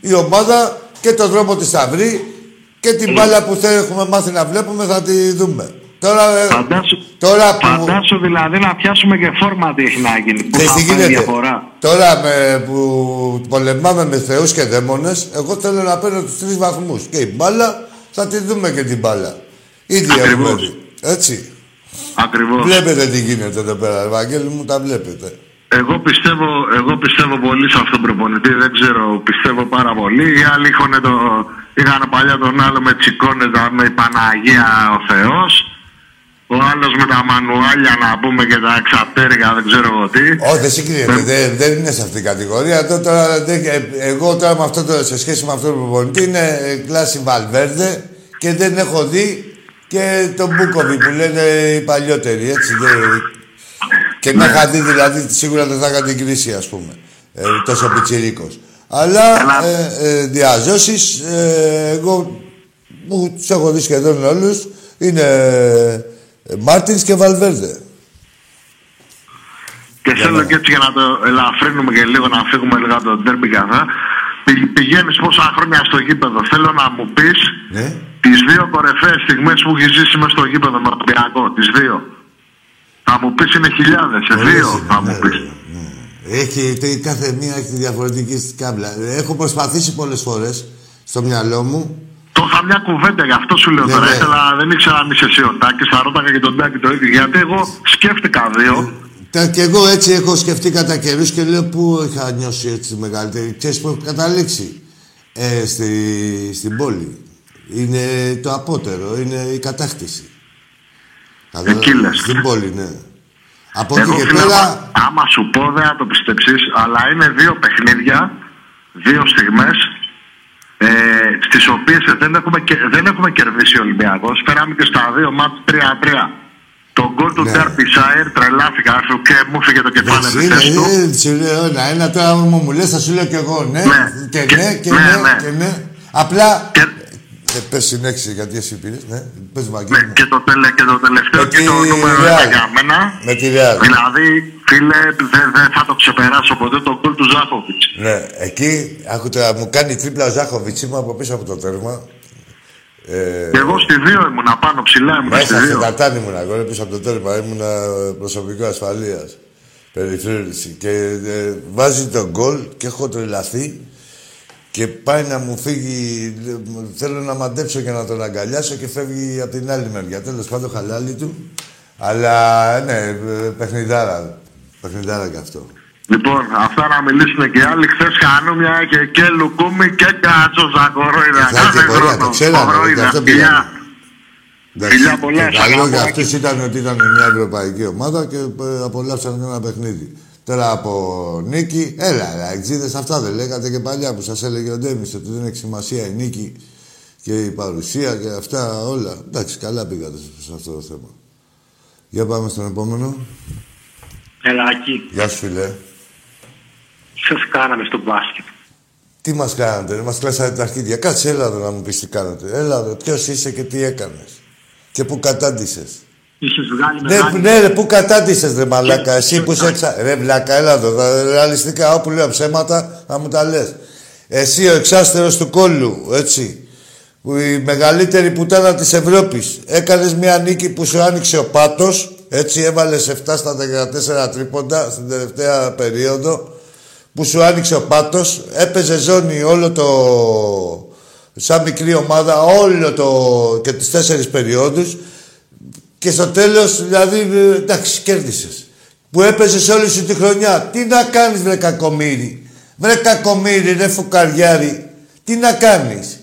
η ομάδα και τον δρόμο της θα βρει και την μπάλα που θα έχουμε μάθει να βλέπουμε θα τη δούμε. Τώρα, ε, Φαντάσου, τώρα που... φαντάσου δηλαδή να πιάσουμε και φόρμα τι έχει να γίνει. Πού Ξέρεις θα τι πάει η γίνεται. διαφορά. Τώρα με, που πολεμάμε με θεούς και δαίμονες, εγώ θέλω να παίρνω τους τρεις βαθμούς. Και η μπάλα, θα τη δούμε και την μπάλα. Ήδη Ακριβώς. έχουμε δει. Έτσι. Ακριβώς. Βλέπετε τι γίνεται εδώ πέρα, Ευαγγέλη μου, τα βλέπετε. Εγώ πιστεύω, εγώ πιστεύω πολύ σε αυτόν τον προπονητή. Δεν ξέρω, πιστεύω πάρα πολύ. Οι άλλοι είχαν, το, είχαν παλιά τον άλλο με τι εικόνε με η Παναγία ο Θεός. Ο άλλος με τα μανουάλια να πούμε και τα εξαπτέρυγα, δεν ξέρω εγώ τι. Όχι, δεν συγκρίνεται. δεν, δεν είναι σε αυτήν την κατηγορία. Εδώ τώρα, δεν- ε, εγώ τώρα με αυτό το, σε σχέση με αυτό το προπονητή είναι ε, κλάση Βαλβέρδε και δεν έχω δει και τον Μπούκοβι που λένε οι παλιότεροι. Έτσι, δεν- και να είχα δει δηλαδή σίγουρα δεν θα είχα την κρίση ας πούμε. Ε, τόσο πιτσιρίκος. Αλλά Καλά. ε, ε, διαζώσεις, ε, εγώ που τους έχω δει σχεδόν όλους, είναι ε, Μάρτινς και Βαλβέρδε. Και θέλω και έτσι για να το ελαφρύνουμε και λίγο, να φύγουμε λίγο από τον τέρμι καθά. Πηγαίνεις πόσα χρόνια στο γήπεδο. Θέλω να μου πεις Ναι. τις δύο κορυφαίες στιγμές που έχεις ζήσει μέσα στο γήπεδο με τον Ολυμπιακό. Τις δύο. Θα μου πεις είναι χιλιάδες. Σε Πολλές δύο είναι, θα μου ναι, πεις. ναι, ναι. Έχει, τε- κάθε μία έχει τη διαφορετική της κάμπλα. Έχω προσπαθήσει πολλές φορές στο μυαλό μου. Το είχα μια κουβέντα, γι' αυτό σου λέω Ναι, τώρα. ναι. Ήθελα, δεν ήξερα αν είσαι εσύ ο Τάκης, θα ρώταγα και τον Τάκη το ίδιο. Γιατί εγώ σκέφτηκα δύο. Τα, και εγώ έτσι έχω σκεφτεί κατά καιρούς και λέω πού είχα νιώσει έτσι μεγαλύτερη. Ξέρεις που έχω καταλήξει; Ε, στη, στην πόλη. Είναι το απότερο, είναι η κατάκτηση. Κατάλαβες, Εκεί λες. Στην πόλη, ναι. Από Εγώ εκεί και φίλε, πέρα, άμα, άμα σου πω δεν θα το πιστέψεις, αλλά είναι δύο παιχνίδια, δύο στιγμές, ε, στις οποίες δεν έχουμε, κε- δεν έχουμε κερδίσει ο Ολυμπιακός. Φέραμε και στα δύο μάτς 3-3. Το γκολ του Ναι. Ντέρπι Σάιρ τρελάθηκα σου και μου φύγε το κεφάλι Εντάξει, με είναι, θέση του. είναι, σου λέω ένα, ένα τώρα μου, μου λες, θα σου λέω κι εγώ ναι, Ναι. και Και- ναι, και ναι, ναι, ναι. και ναι. Απλά, Και, ε, πες συνέχισε γιατί εσύ πήρες, ναι, πες ναι, Βαγγέλη μου. και, το, τελε, και το τελευταίο Με και το τη νούμερο Real. ένα για μένα. Με τη Real. Δηλαδή, φίλε, δεν δεν θα το ξεπεράσω ποτέ το γκολ του Ζάχοβιτς. Ναι, εκεί, άκου τώρα, μου κάνει τρίπλα ο Ζάχοβιτς, είμαι από πίσω από το τέρμα. Ε, Και εγώ στη δύο ήμουν πάνω ψηλά, ήμουν στη μέσα στο δύο. τατάνι ήμουν αγόρι πίσω από το τέρμα, ήμουν προσωπικό ασφαλείας. Περιφέρηση. Και ε, βάζει τον γκολ και έχω τρελαθεί και πάει να μου φύγει, λέ- θέλω να μαντέψω και να τον αγκαλιάσω και φεύγει από την άλλη μεριά. Τέλος πάντων χαλάλι του. Αλλά ναι, ε, παιχνιδάρα. Παιχνιδάρα κι αυτό. Λοιπόν, αυτά να μιλήσουν και οι άλλοι. Χθες χανούμια και, και λουκούμι και κάτσο ζακορόιδα. Θα και πορεία, το ξέραμε, γι' αυτό πήγαμε. Εντάξει, Φιλιά πολλά, το σ' καλό αγαπώ. για αυτούς ήταν ότι ήταν μια ευρωπαϊκή ομάδα και ε, απολαύσαν ένα παιχνίδι. Τώρα από νίκη, έλα, έλα, εξήδες αυτά δεν λέγατε και παλιά που σας έλεγε ο Ντέμις ότι δεν έχει σημασία η νίκη και η παρουσία και αυτά όλα. Εντάξει, καλά πήγατε σε αυτό το θέμα. Για πάμε στον επόμενο. Ελάκι, Γεια σου φίλε. σας κάναμε στο μπάσκετ. Τι μας κάνατε, ρε, μας κλάσατε τα αρχίδια. Κάτσε, έλα εδώ να μου πεις τι κάνατε. Έλα εδώ, ποιος είσαι και τι έκανες. Και πού κατάντησες. Είχες βγάλει Ναι, μεγάλη... ναι, ρε, πού κατάντησες ρε μαλάκα, εσύ που είσαι εξα... Ρε βλάκα, έλα εδώ, θα- ρεαλιστικά, όπου λέω ψέματα, θα μου τα λες. Εσύ ο εξάστερος του κόλλου, έτσι, που η μεγαλύτερη πουτάνα της Ευρώπης, έκανες μια νίκη που σου άνοιξε ο πάτος, έτσι, έβαλες 7 στα 14 τρίποντα στην τελευταία περίοδο, που σου άνοιξε ο πάτος, έπαιζε ζώνη όλο το... σαν μικρή ομάδα, όλο το... και τις τέσσερις περιόδους, Και στο τέλος, δηλαδή, ε, εντάξει, κέρδισες. Που έπαιζες όλη σου τη χρονιά. Τι να κάνεις, βρε κακομύρι. Βρε κακομύρι, ρε φουκαριάρι. Τι να κάνεις.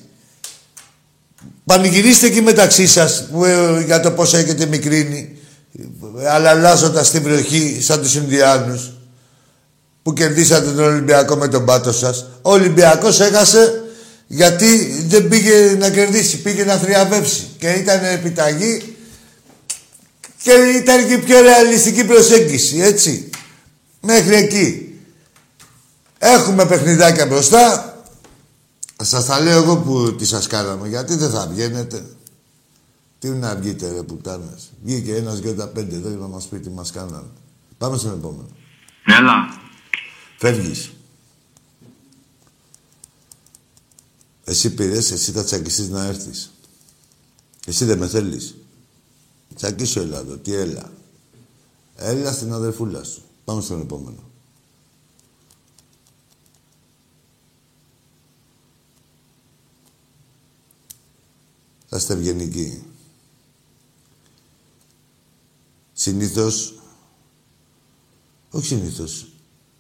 Πανηγυρίστε εκεί μεταξύ σας που, ε, για το πώς έχετε μικρύνει. Αλλαλάζοντας την βροχή σαν τους Ινδιάνους που κερδίσατε τον Ολυμπιακό με τον πάτο σας. Ο Ολυμπιακός έχασε γιατί δεν πήγε να κερδίσει, πήγε να θριαβεύσει. Και ήταν επιταγή και ήταν και πιο ρεαλιστική προσέγγιση, έτσι. Μέχρι εκεί. Έχουμε παιχνιδάκια μπροστά. Σας τα λέω εγώ που τι σας κάναμε. Γιατί δεν θα βγαίνετε. Τι να βγείτε ρε πουτάνες. Βγήκε ένας για τα πέντε εδώ για να μας πει τι μας κάνανε. Πάμε στον επόμενο. Έλα. Φεύγεις. Εσύ πήρες, εσύ θα τσακιστείς να έρθεις. Εσύ δεν με θέλεις. Τσακίσου έλα εδώ. Τι έλα. Έλα στην αδερφούλα σου. Πάμε στον επόμενο. Θα είστε ευγενικοί. Συνήθως, όχι συνήθως,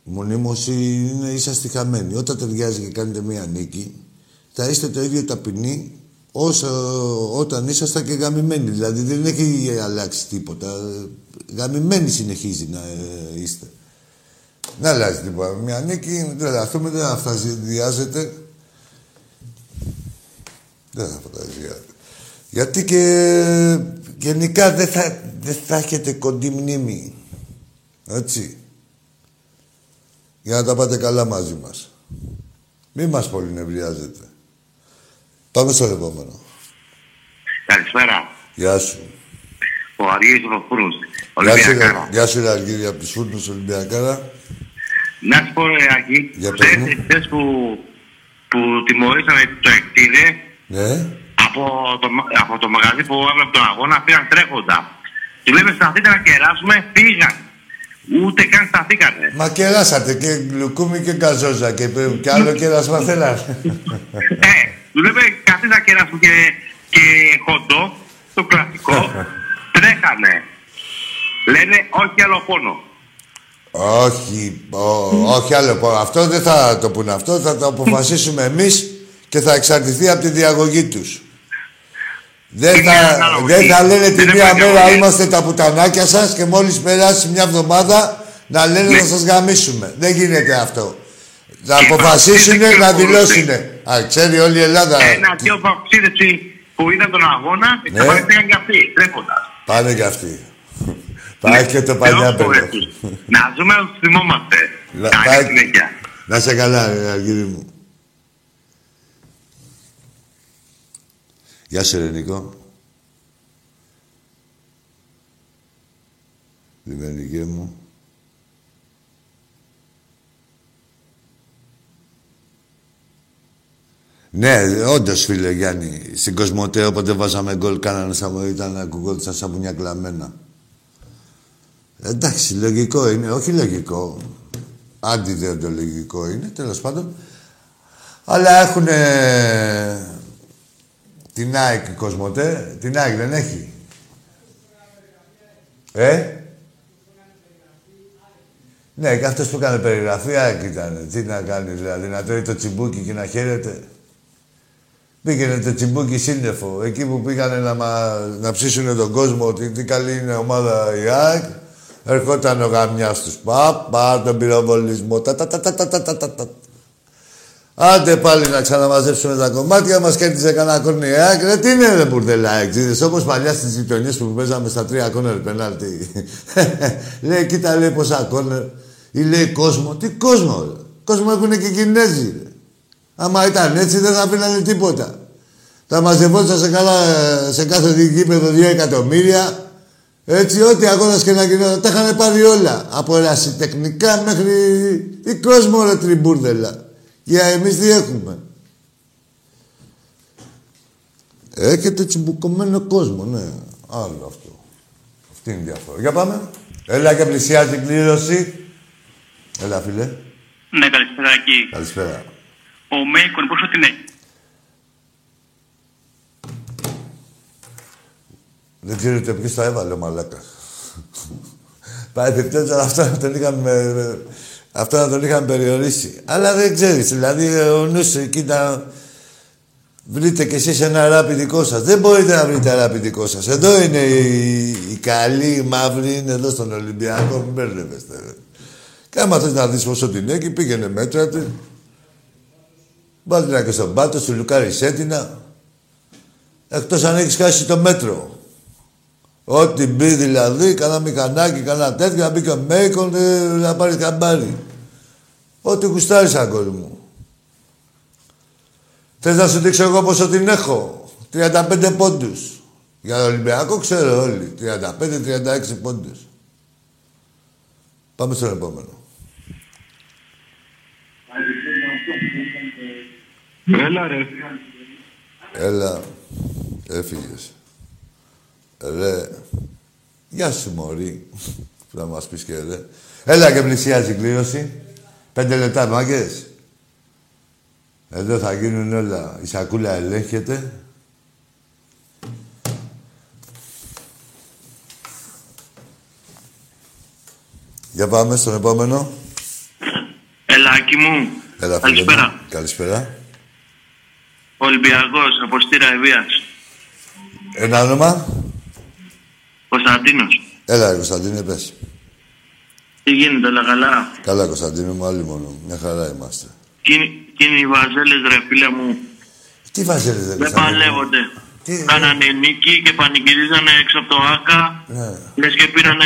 μονίμως είναι είσαστε χαμένοι. Όταν ταιριάζει και κάνετε μία νίκη, θα είστε το ίδιο ταπεινοί όσο όταν ήσασταν και γαμημένοι. Δηλαδή δεν έχει αλλάξει τίποτα. Γαμημένοι συνεχίζει να ε, είστε. Δεν αλλάζει τίποτα. Μια νίκη, δεν αυτό δεν αυταδιάζεται. Δεν θα φανταζιάζεται. Γιατί και γενικά δεν θα, δεν θα έχετε κοντή μνήμη. Έτσι. Για να τα πάτε καλά μαζί μας. Μη μας πολύ νευριάζετε. Πάμε στο επόμενο. Καλησπέρα. Γεια σου. Ο Αργύρης ο Φούρνος. Γεια σου, Ολυμπιακάρα. ρε- γεια σου, ρε Αργύρη, από τους Φούρνους Ολυμπιακάρα. Να σου πω, ρε Άκη, Για πες μου. χθες χθες που, που τιμωρήσαμε το εκτίδε Ναι. από το, από το μαγαζί που έβλεπε τον αγώνα, πήγαν τρέχοντα. Και λέμε σταθείτε να κεράσουμε, πήγαν. Ούτε καν σταθήκανε. Μα κεράσατε και γλουκούμι και γκαζόζα και, πε- και άλλο κεράσμα θέλατε. ε, του λέμε καθίστε να κεράσουμε και, και χοντό, το κλασικό. Τρέχανε. Λένε όχι άλλο πόνο. όχι, ο- όχι άλλο. πω. Αυτό δεν θα το πούνε αυτό, θα το αποφασίσουμε εμείς και θα εξαρτηθεί από τη διαγωγή τους. Δεν Είναι θα, ανάλογο. δεν θα λένε τη Δεν μία έχουμε μέρα διαγωγή. είμαστε τα πουτανάκια σας και μόλις περάσει μια εβδομάδα να λένε Ναι. να σας γαμίσουμε. Δεν γίνεται αυτό. Θα Και αποφασίσουν παοξίδες να και δηλώσουν. Α, ξέρει όλη η Ελλάδα. Ένα δύο παοξίδες που είδαν τον αγώνα, Ναι. εξαφανίστηκαν και αυτοί, τρέχοντας. Πάνε κι αυτοί. Πάει και το παλιάπελο. Να ζούμε να τους θυμόμαστε. Να- Καλή πάει- συνέχεια. Να σε καλά, ρε Αργύρι μου. Γεια σου, ρε Νικό. Λιμενικέ μου. Ναι, όντως φίλε Γιάννη. Στην Κοσμοτέ όποτε βάζαμε γκολ, κάνανε σαν ήταν ακουγόντουσαν σαν μπουνιά κλαμμένα. Εντάξει, λογικό είναι. Όχι λογικό. Αντιδεοντολογικό είναι, τέλος πάντων. Αλλά έχουν την ΑΕΚ η Κοσμοτέ. Την ΑΕΚ δεν έχει. Ε; Ναι, και αυτός που έκανε περιγραφή, ΑΕΚ ήταν. Τι να κάνεις, δηλαδή, να τρώει το τσιμπούκι και να χαίρεται. Πήγαινε το τσιμπούκι σύννεφο. Εκεί που πήγανε να, μα, να ψήσουν τον κόσμο ότι τι καλή είναι η ομάδα η ΑΕΚ, ερχόταν ο γαμιάς τους. Πα, πα, τον πυροβολισμό. Τα, τα, τα, τα, τα, τα, τα, Άντε πάλι να ξαναμαζέψουμε τα κομμάτια μας και κανένα έκανα κόρνη ΑΕΚ. Ρε, τι είναι ρε μπουρδελά, εξήδε. Όπως παλιά στις γειτονιές που παίζαμε στα τρία κόρνερ πενάλτι. λέει, κοίτα λέει πόσα κόρνερ. Ή λέει κόσμο. Τι κόσμο, ρε. Κόσμο έχουν και Κινέζοι. Ρε. Άμα ήταν έτσι δεν θα πίνανε τίποτα. Θα μαζευόντουσαν σε, καλά, σε κάθε γήπεδο δύο εκατομμύρια. Έτσι, ό,τι αγώνας και να γινόταν, τα είχαν πάρει όλα. Από ερασιτεχνικά μέχρι. Τι κόσμο ρε τριμπούρδελα. Για εμείς τι έχουμε. Έχετε τσιμπουκωμένο κόσμο, ναι. Άλλο αυτό. Αυτή είναι η διαφορά. Για πάμε. Έλα και πλησιάζει η κλήρωση. Έλα, φίλε. Ναι, καλησπέρα εκεί. Καλησπέρα. Ο Μέικον πόσο την έχει; Δεν ξέρω ούτε ποιος τα έβαλε ο μαλάκας. Πάει επιπτώσει, αλλά αυτό να τον είχαμε, αυτό να τον είχαμε περιορίσει. Αλλά δεν ξέρεις, δηλαδή ο νους εκεί να... Βρείτε κι εσείς ένα ράπι δικό σας. Δεν μπορείτε να βρείτε ράπι δικό σας. Εδώ είναι οι, οι καλοί, οι μαύροι, είναι εδώ στον Ολυμπιακό. Μην μπερδεύεστε. ρε. Και άμα θες να δεις πόσο την έχει, πήγαινε μέτρα του. Βάλτε ένα και στον πάτο, σου λουκάρεις σέτινα. Εκτός αν έχεις χάσει το μέτρο. Ό,τι μπει δηλαδή, κανένα μηχανάκι, κανένα τέτοιο, να μπει και ο Μέικον, ε, να πάρει καμπάρι. Ό,τι γουστάρεις, αγόρι μου. Θες να σου δείξω εγώ πόσο την έχω; 35 πόντους. Για τον Ολυμπιακό ξέρω όλοι. 35-36 πόντους. Πάμε στον επόμενο. Έλα ρε. Έλα. Έφυγες. Ρε. Γεια σου, Μωρή. Που θα μας πεις και ρε. Έλα και πλησιάζει η κλήρωση. Πέντε λεπτά, μάγκες. Εδώ θα γίνουν όλα. Η σακούλα ελέγχεται. Για πάμε στον επόμενο. Ελάκι μου. Έλα, φίλε μου. Καλησπέρα. Καλησπέρα. Ολυμπιακός, από Στήρα Ευβίας. Ένα όνομα; Κωνσταντίνος. Έλα, ρε, Κωνσταντίνε, πες. Τι γίνεται, όλα καλά; Καλά, Κωνσταντίνε μου, άλλοι μόνο. Μια χαρά είμαστε. Εκείνοι οι βαζέλες, ρε φίλε μου, Τι βάζετε, ρε, δεν Κωνσταντίνε. παλεύονται. Τι- Κάνανε νίκη και πανηγυρίζανε έξω από το ΆΚΑ. Ναι. Λες και πήρανε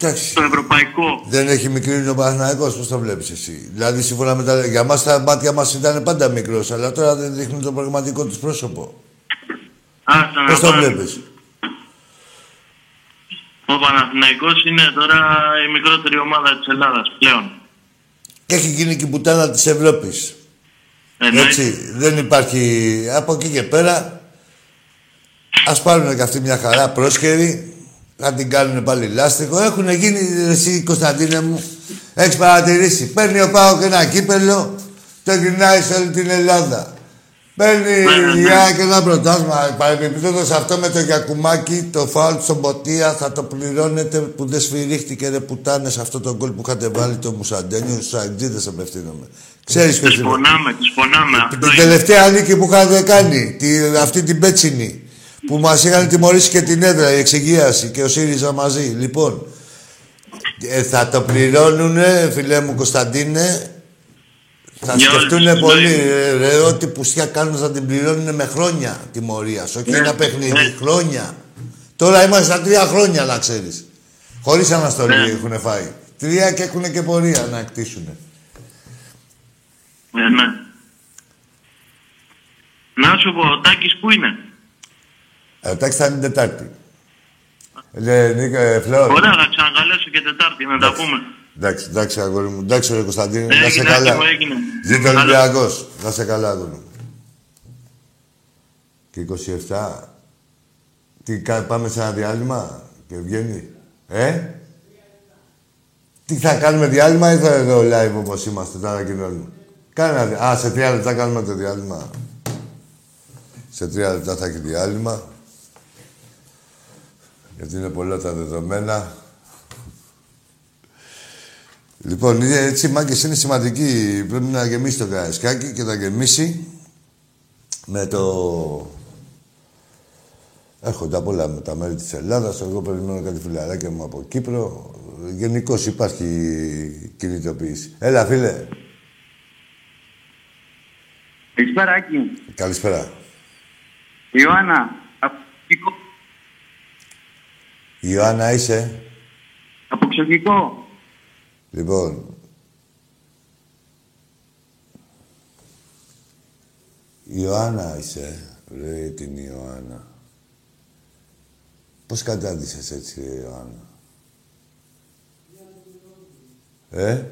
Εντάξει. το ευρωπαϊκό. Δεν έχει μικρύνει ο Παναθηναϊκός, πώς το βλέπεις εσύ; Δηλαδή, σύμφωνα με τα... Για μας τα μάτια μας ήταν πάντα μικρός, αλλά τώρα δεν δείχνουν το πραγματικό τους πρόσωπο. Άστα να Πώς το πάνε. βλέπεις; Ο Παναθηναϊκός είναι τώρα η μικρότερη ομάδα της Ελλάδας πλέον. Και έχει γίνει και η πουτάνα της Ευρώπης. Εννοείται. Έτσι, δεν υπάρχει... Από εκεί και πέρα, ας πάρουν και αυτή μια χαρά πρόσχερη, να την κάνουν πάλι λάστιχο. Έχουν γίνει, εσύ Κωνσταντίνε μου, έχεις παρατηρήσει. Παίρνει ο Πάο και ένα κύπελο, το γυρνάει σε όλη την Ελλάδα. Παίρνει ναι, για ναι. και ένα πρωτάθλημα. Παρεμπιπτόντως αυτό με το Γιακουμάκι, το φάουλ στον Ποτία, θα το πληρώνετε που δεν σφυρίχτηκε ρε πουτάνες αυτό το γκολ που είχατε βάλει το Μουσαντένιο, στους Αγγλίδες απευθύνομαι. Ξέρεις ποιος Τις είναι. πονάμε, τις πονάμε. Αυτό Την είναι. τελευταία νίκη που είχατε κάνει, τη, αυτή την πέτσινη, που μας είχαν τιμωρήσει και την έδρα, η εξυγίαση και ο ΣΥΡΙΖΑ μαζί. Λοιπόν, ε, θα το πληρώνουνε, φιλέ μου Κωνσταντίνε, θα Για όλη σκεφτούν τη πολύ, ζωή. ρε, ρε, ό,τι πουσιά κάνουν θα την πληρώνουν με χρόνια τιμωρίας, όχι Ναι, ένα παιχνίδι, ναι. χρόνια. Τώρα είμαστε στα τρία χρόνια, να ξέρεις. Χωρίς αναστολή Ναι. έχουν φάει. Τρία και έχουν και πορεία να κτίσουν. Ε, ναι. Να σου πω, ο Τάκης πού είναι; Ε, εντάξει, θα είναι την Τετάρτη. Ε, Νίκο, ε, Φλόρ. Ωραία, θα ξανακαλέσω και Τετάρτη να τα πούμε. Εντάξει, εντάξει, αγόρι μου. Εντάξει, ρε Κωνσταντίνε. να σε Έγινε, καλά. άτιμο, έγινε. Ζήτω Καλά. Ολυμπιακός. Να σε καλά, αγόρι μου. Και 27. Τι, κα- πάμε σε ένα διάλειμμα και βγαίνει. Ε; Τι θα κάνουμε διάλειμμα ή θα εδώ live όπως είμαστε τώρα κοινώνουμε. Κάνε ένα δι- Α, σε τρία λεπτά κάνουμε το διάλειμμα. Σε τρία λεπτά θα έχει διάλειμμα. Γιατί είναι πολλά τα δεδομένα. Λοιπόν, είναι έτσι οι μάγκες είναι σημαντικοί. Πρέπει να γεμίσει το καραϊσκάκι και να γεμίσει με το... Έρχονται από όλα με τα μέρη της Ελλάδας. Εγώ περιμένω κάτι φιλαράκια μου από Κύπρο. Γενικώς υπάρχει κινητοποίηση. Έλα, φίλε. Καλησπέρα, Άκη. Καλησπέρα. Ιωάννα, από Ξωτικό. Η Ιωάννα είσαι; Από Ξωτικό. Λοιπόν. Η Ιωάννα είσαι. Ρε την Ιωάννα. Πώς κατάντησες έτσι, ρε Ιωάννα; Ε;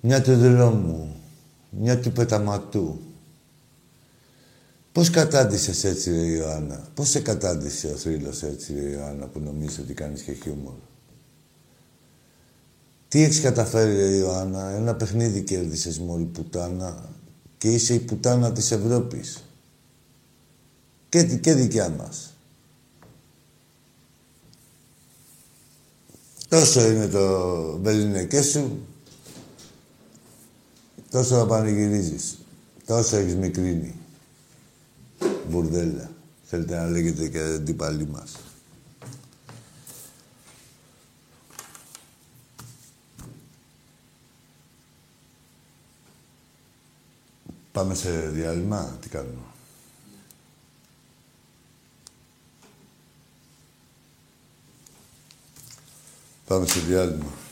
Μια του δρόμου. Μια του πεταματού. Πώς κατάντησες έτσι, ρε Ιωάννα; πώς σε κατάντησε ο θρύλος έτσι, ρε Ιωάννα, που νομίζεις ότι κάνεις και χιούμορ; Τι έχεις καταφέρει, η Ιωάννα; Ένα παιχνίδι κέρδισες μόλι πουτάνα και είσαι η πουτάνα της Ευρώπης. Και, και δικιά μας. Τόσο είναι το βελινεκέ σου, τόσο θα. Τόσο έχεις μικρύνει. Μπουρδέλα. Θέλετε να λέγετε και αντίπαλοι μας. Πάμε σε διάλειμμα. Τι κάνουμε. Πάμε σε διάλειμμα.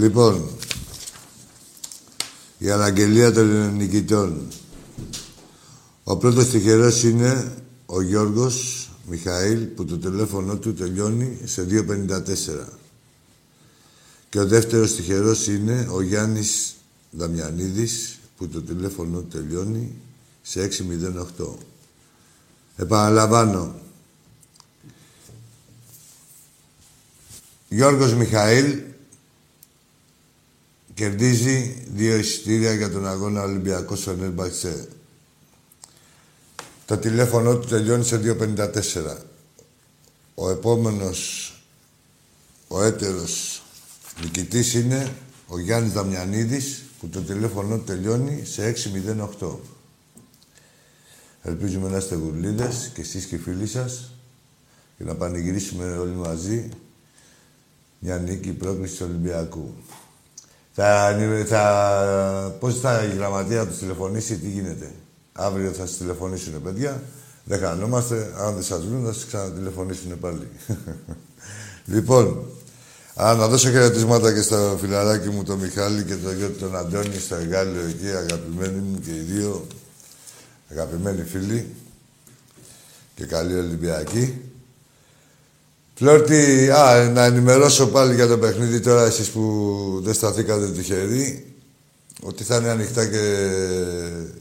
Λοιπόν, η αναγγελία των νικητών. Ο πρώτος τυχερός είναι ο Γιώργος Μιχαήλ που το τηλέφωνο του τελειώνει σε 2.54. Και ο δεύτερος τυχερός είναι ο Γιάννης Δαμιανίδης που το τηλέφωνο τελειώνει σε 6.08. Επαναλαμβάνω. Γιώργος Μιχαήλ κερδίζει δύο εισιτήρια για τον αγώνα Ολυμπιακός στο Νέρμπαξε. Το τηλέφωνο του τελειώνει σε 2.54. Ο επόμενος, ο έτερος νικητής είναι ο Γιάννης Δαμιανίδης που το τηλέφωνο του τελειώνει σε 6.08. Ελπίζουμε να είστε γουρλίδες και εσείς και οι φίλοι σας και να πανηγυρίσουμε όλοι μαζί μια νίκη πρόκληση του Ολυμπιακού. Θα, θα, πώς θα η γραμματεία τους τηλεφωνήσει, τι γίνεται. Αύριο θα σας τηλεφωνήσουν παιδιά. Δεν χανόμαστε. Αν δεν σας βρουν, θα σας ξανατηλεφωνήσουν πάλι. λοιπόν, α, να δώσω χαιρετισμάτα και στο φιλαράκι μου τον Μιχάλη και τον γιο τον Αντώνη στο Εγάλιο εκεί, αγαπημένοι μου και οι δύο. Αγαπημένοι φίλοι και καλή Ολυμπιακή. Φλόρτη, α, να ενημερώσω πάλι για το παιχνίδι τώρα εσείς που δεν σταθήκατε τυχεροί ότι θα είναι ανοιχτά και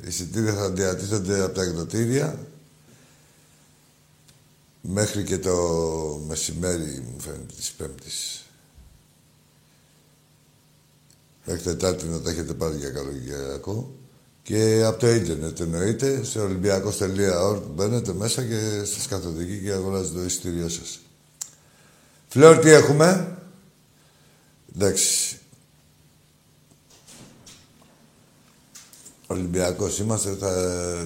εισιτήρια θα διατίθενται από τα εκδοτήρια μέχρι και το μεσημέρι, μου φαίνεται, της Πέμπτης. Μέχρι Τετάρτη να τα έχετε πάρει για καλοκαιριακό. Και από το ίντερνετ εννοείται, σε ολυμπιακός.org μπαίνετε μέσα και σας καθοδηγεί και αγοράζετε το εισιτήριό σας. Φλόρ, τι έχουμε. Εντάξει. Ολυμπιακός είμαστε, θα,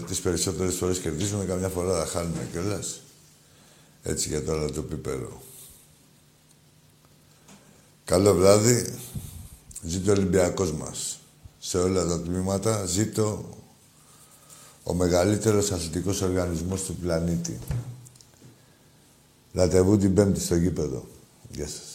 τις περισσότερες φορές κερδίζουμε, καμιά φορά θα χάνουμε κιόλας. Έτσι για τώρα το πίπερο. Καλό βράδυ. Ζήτω ο Ολυμπιακός μας. Σε όλα τα τμήματα ζήτω ο μεγαλύτερος αθλητικός οργανισμός του πλανήτη. Ραντεβού την Πέμπτη στο γήπεδο. Γεια σας.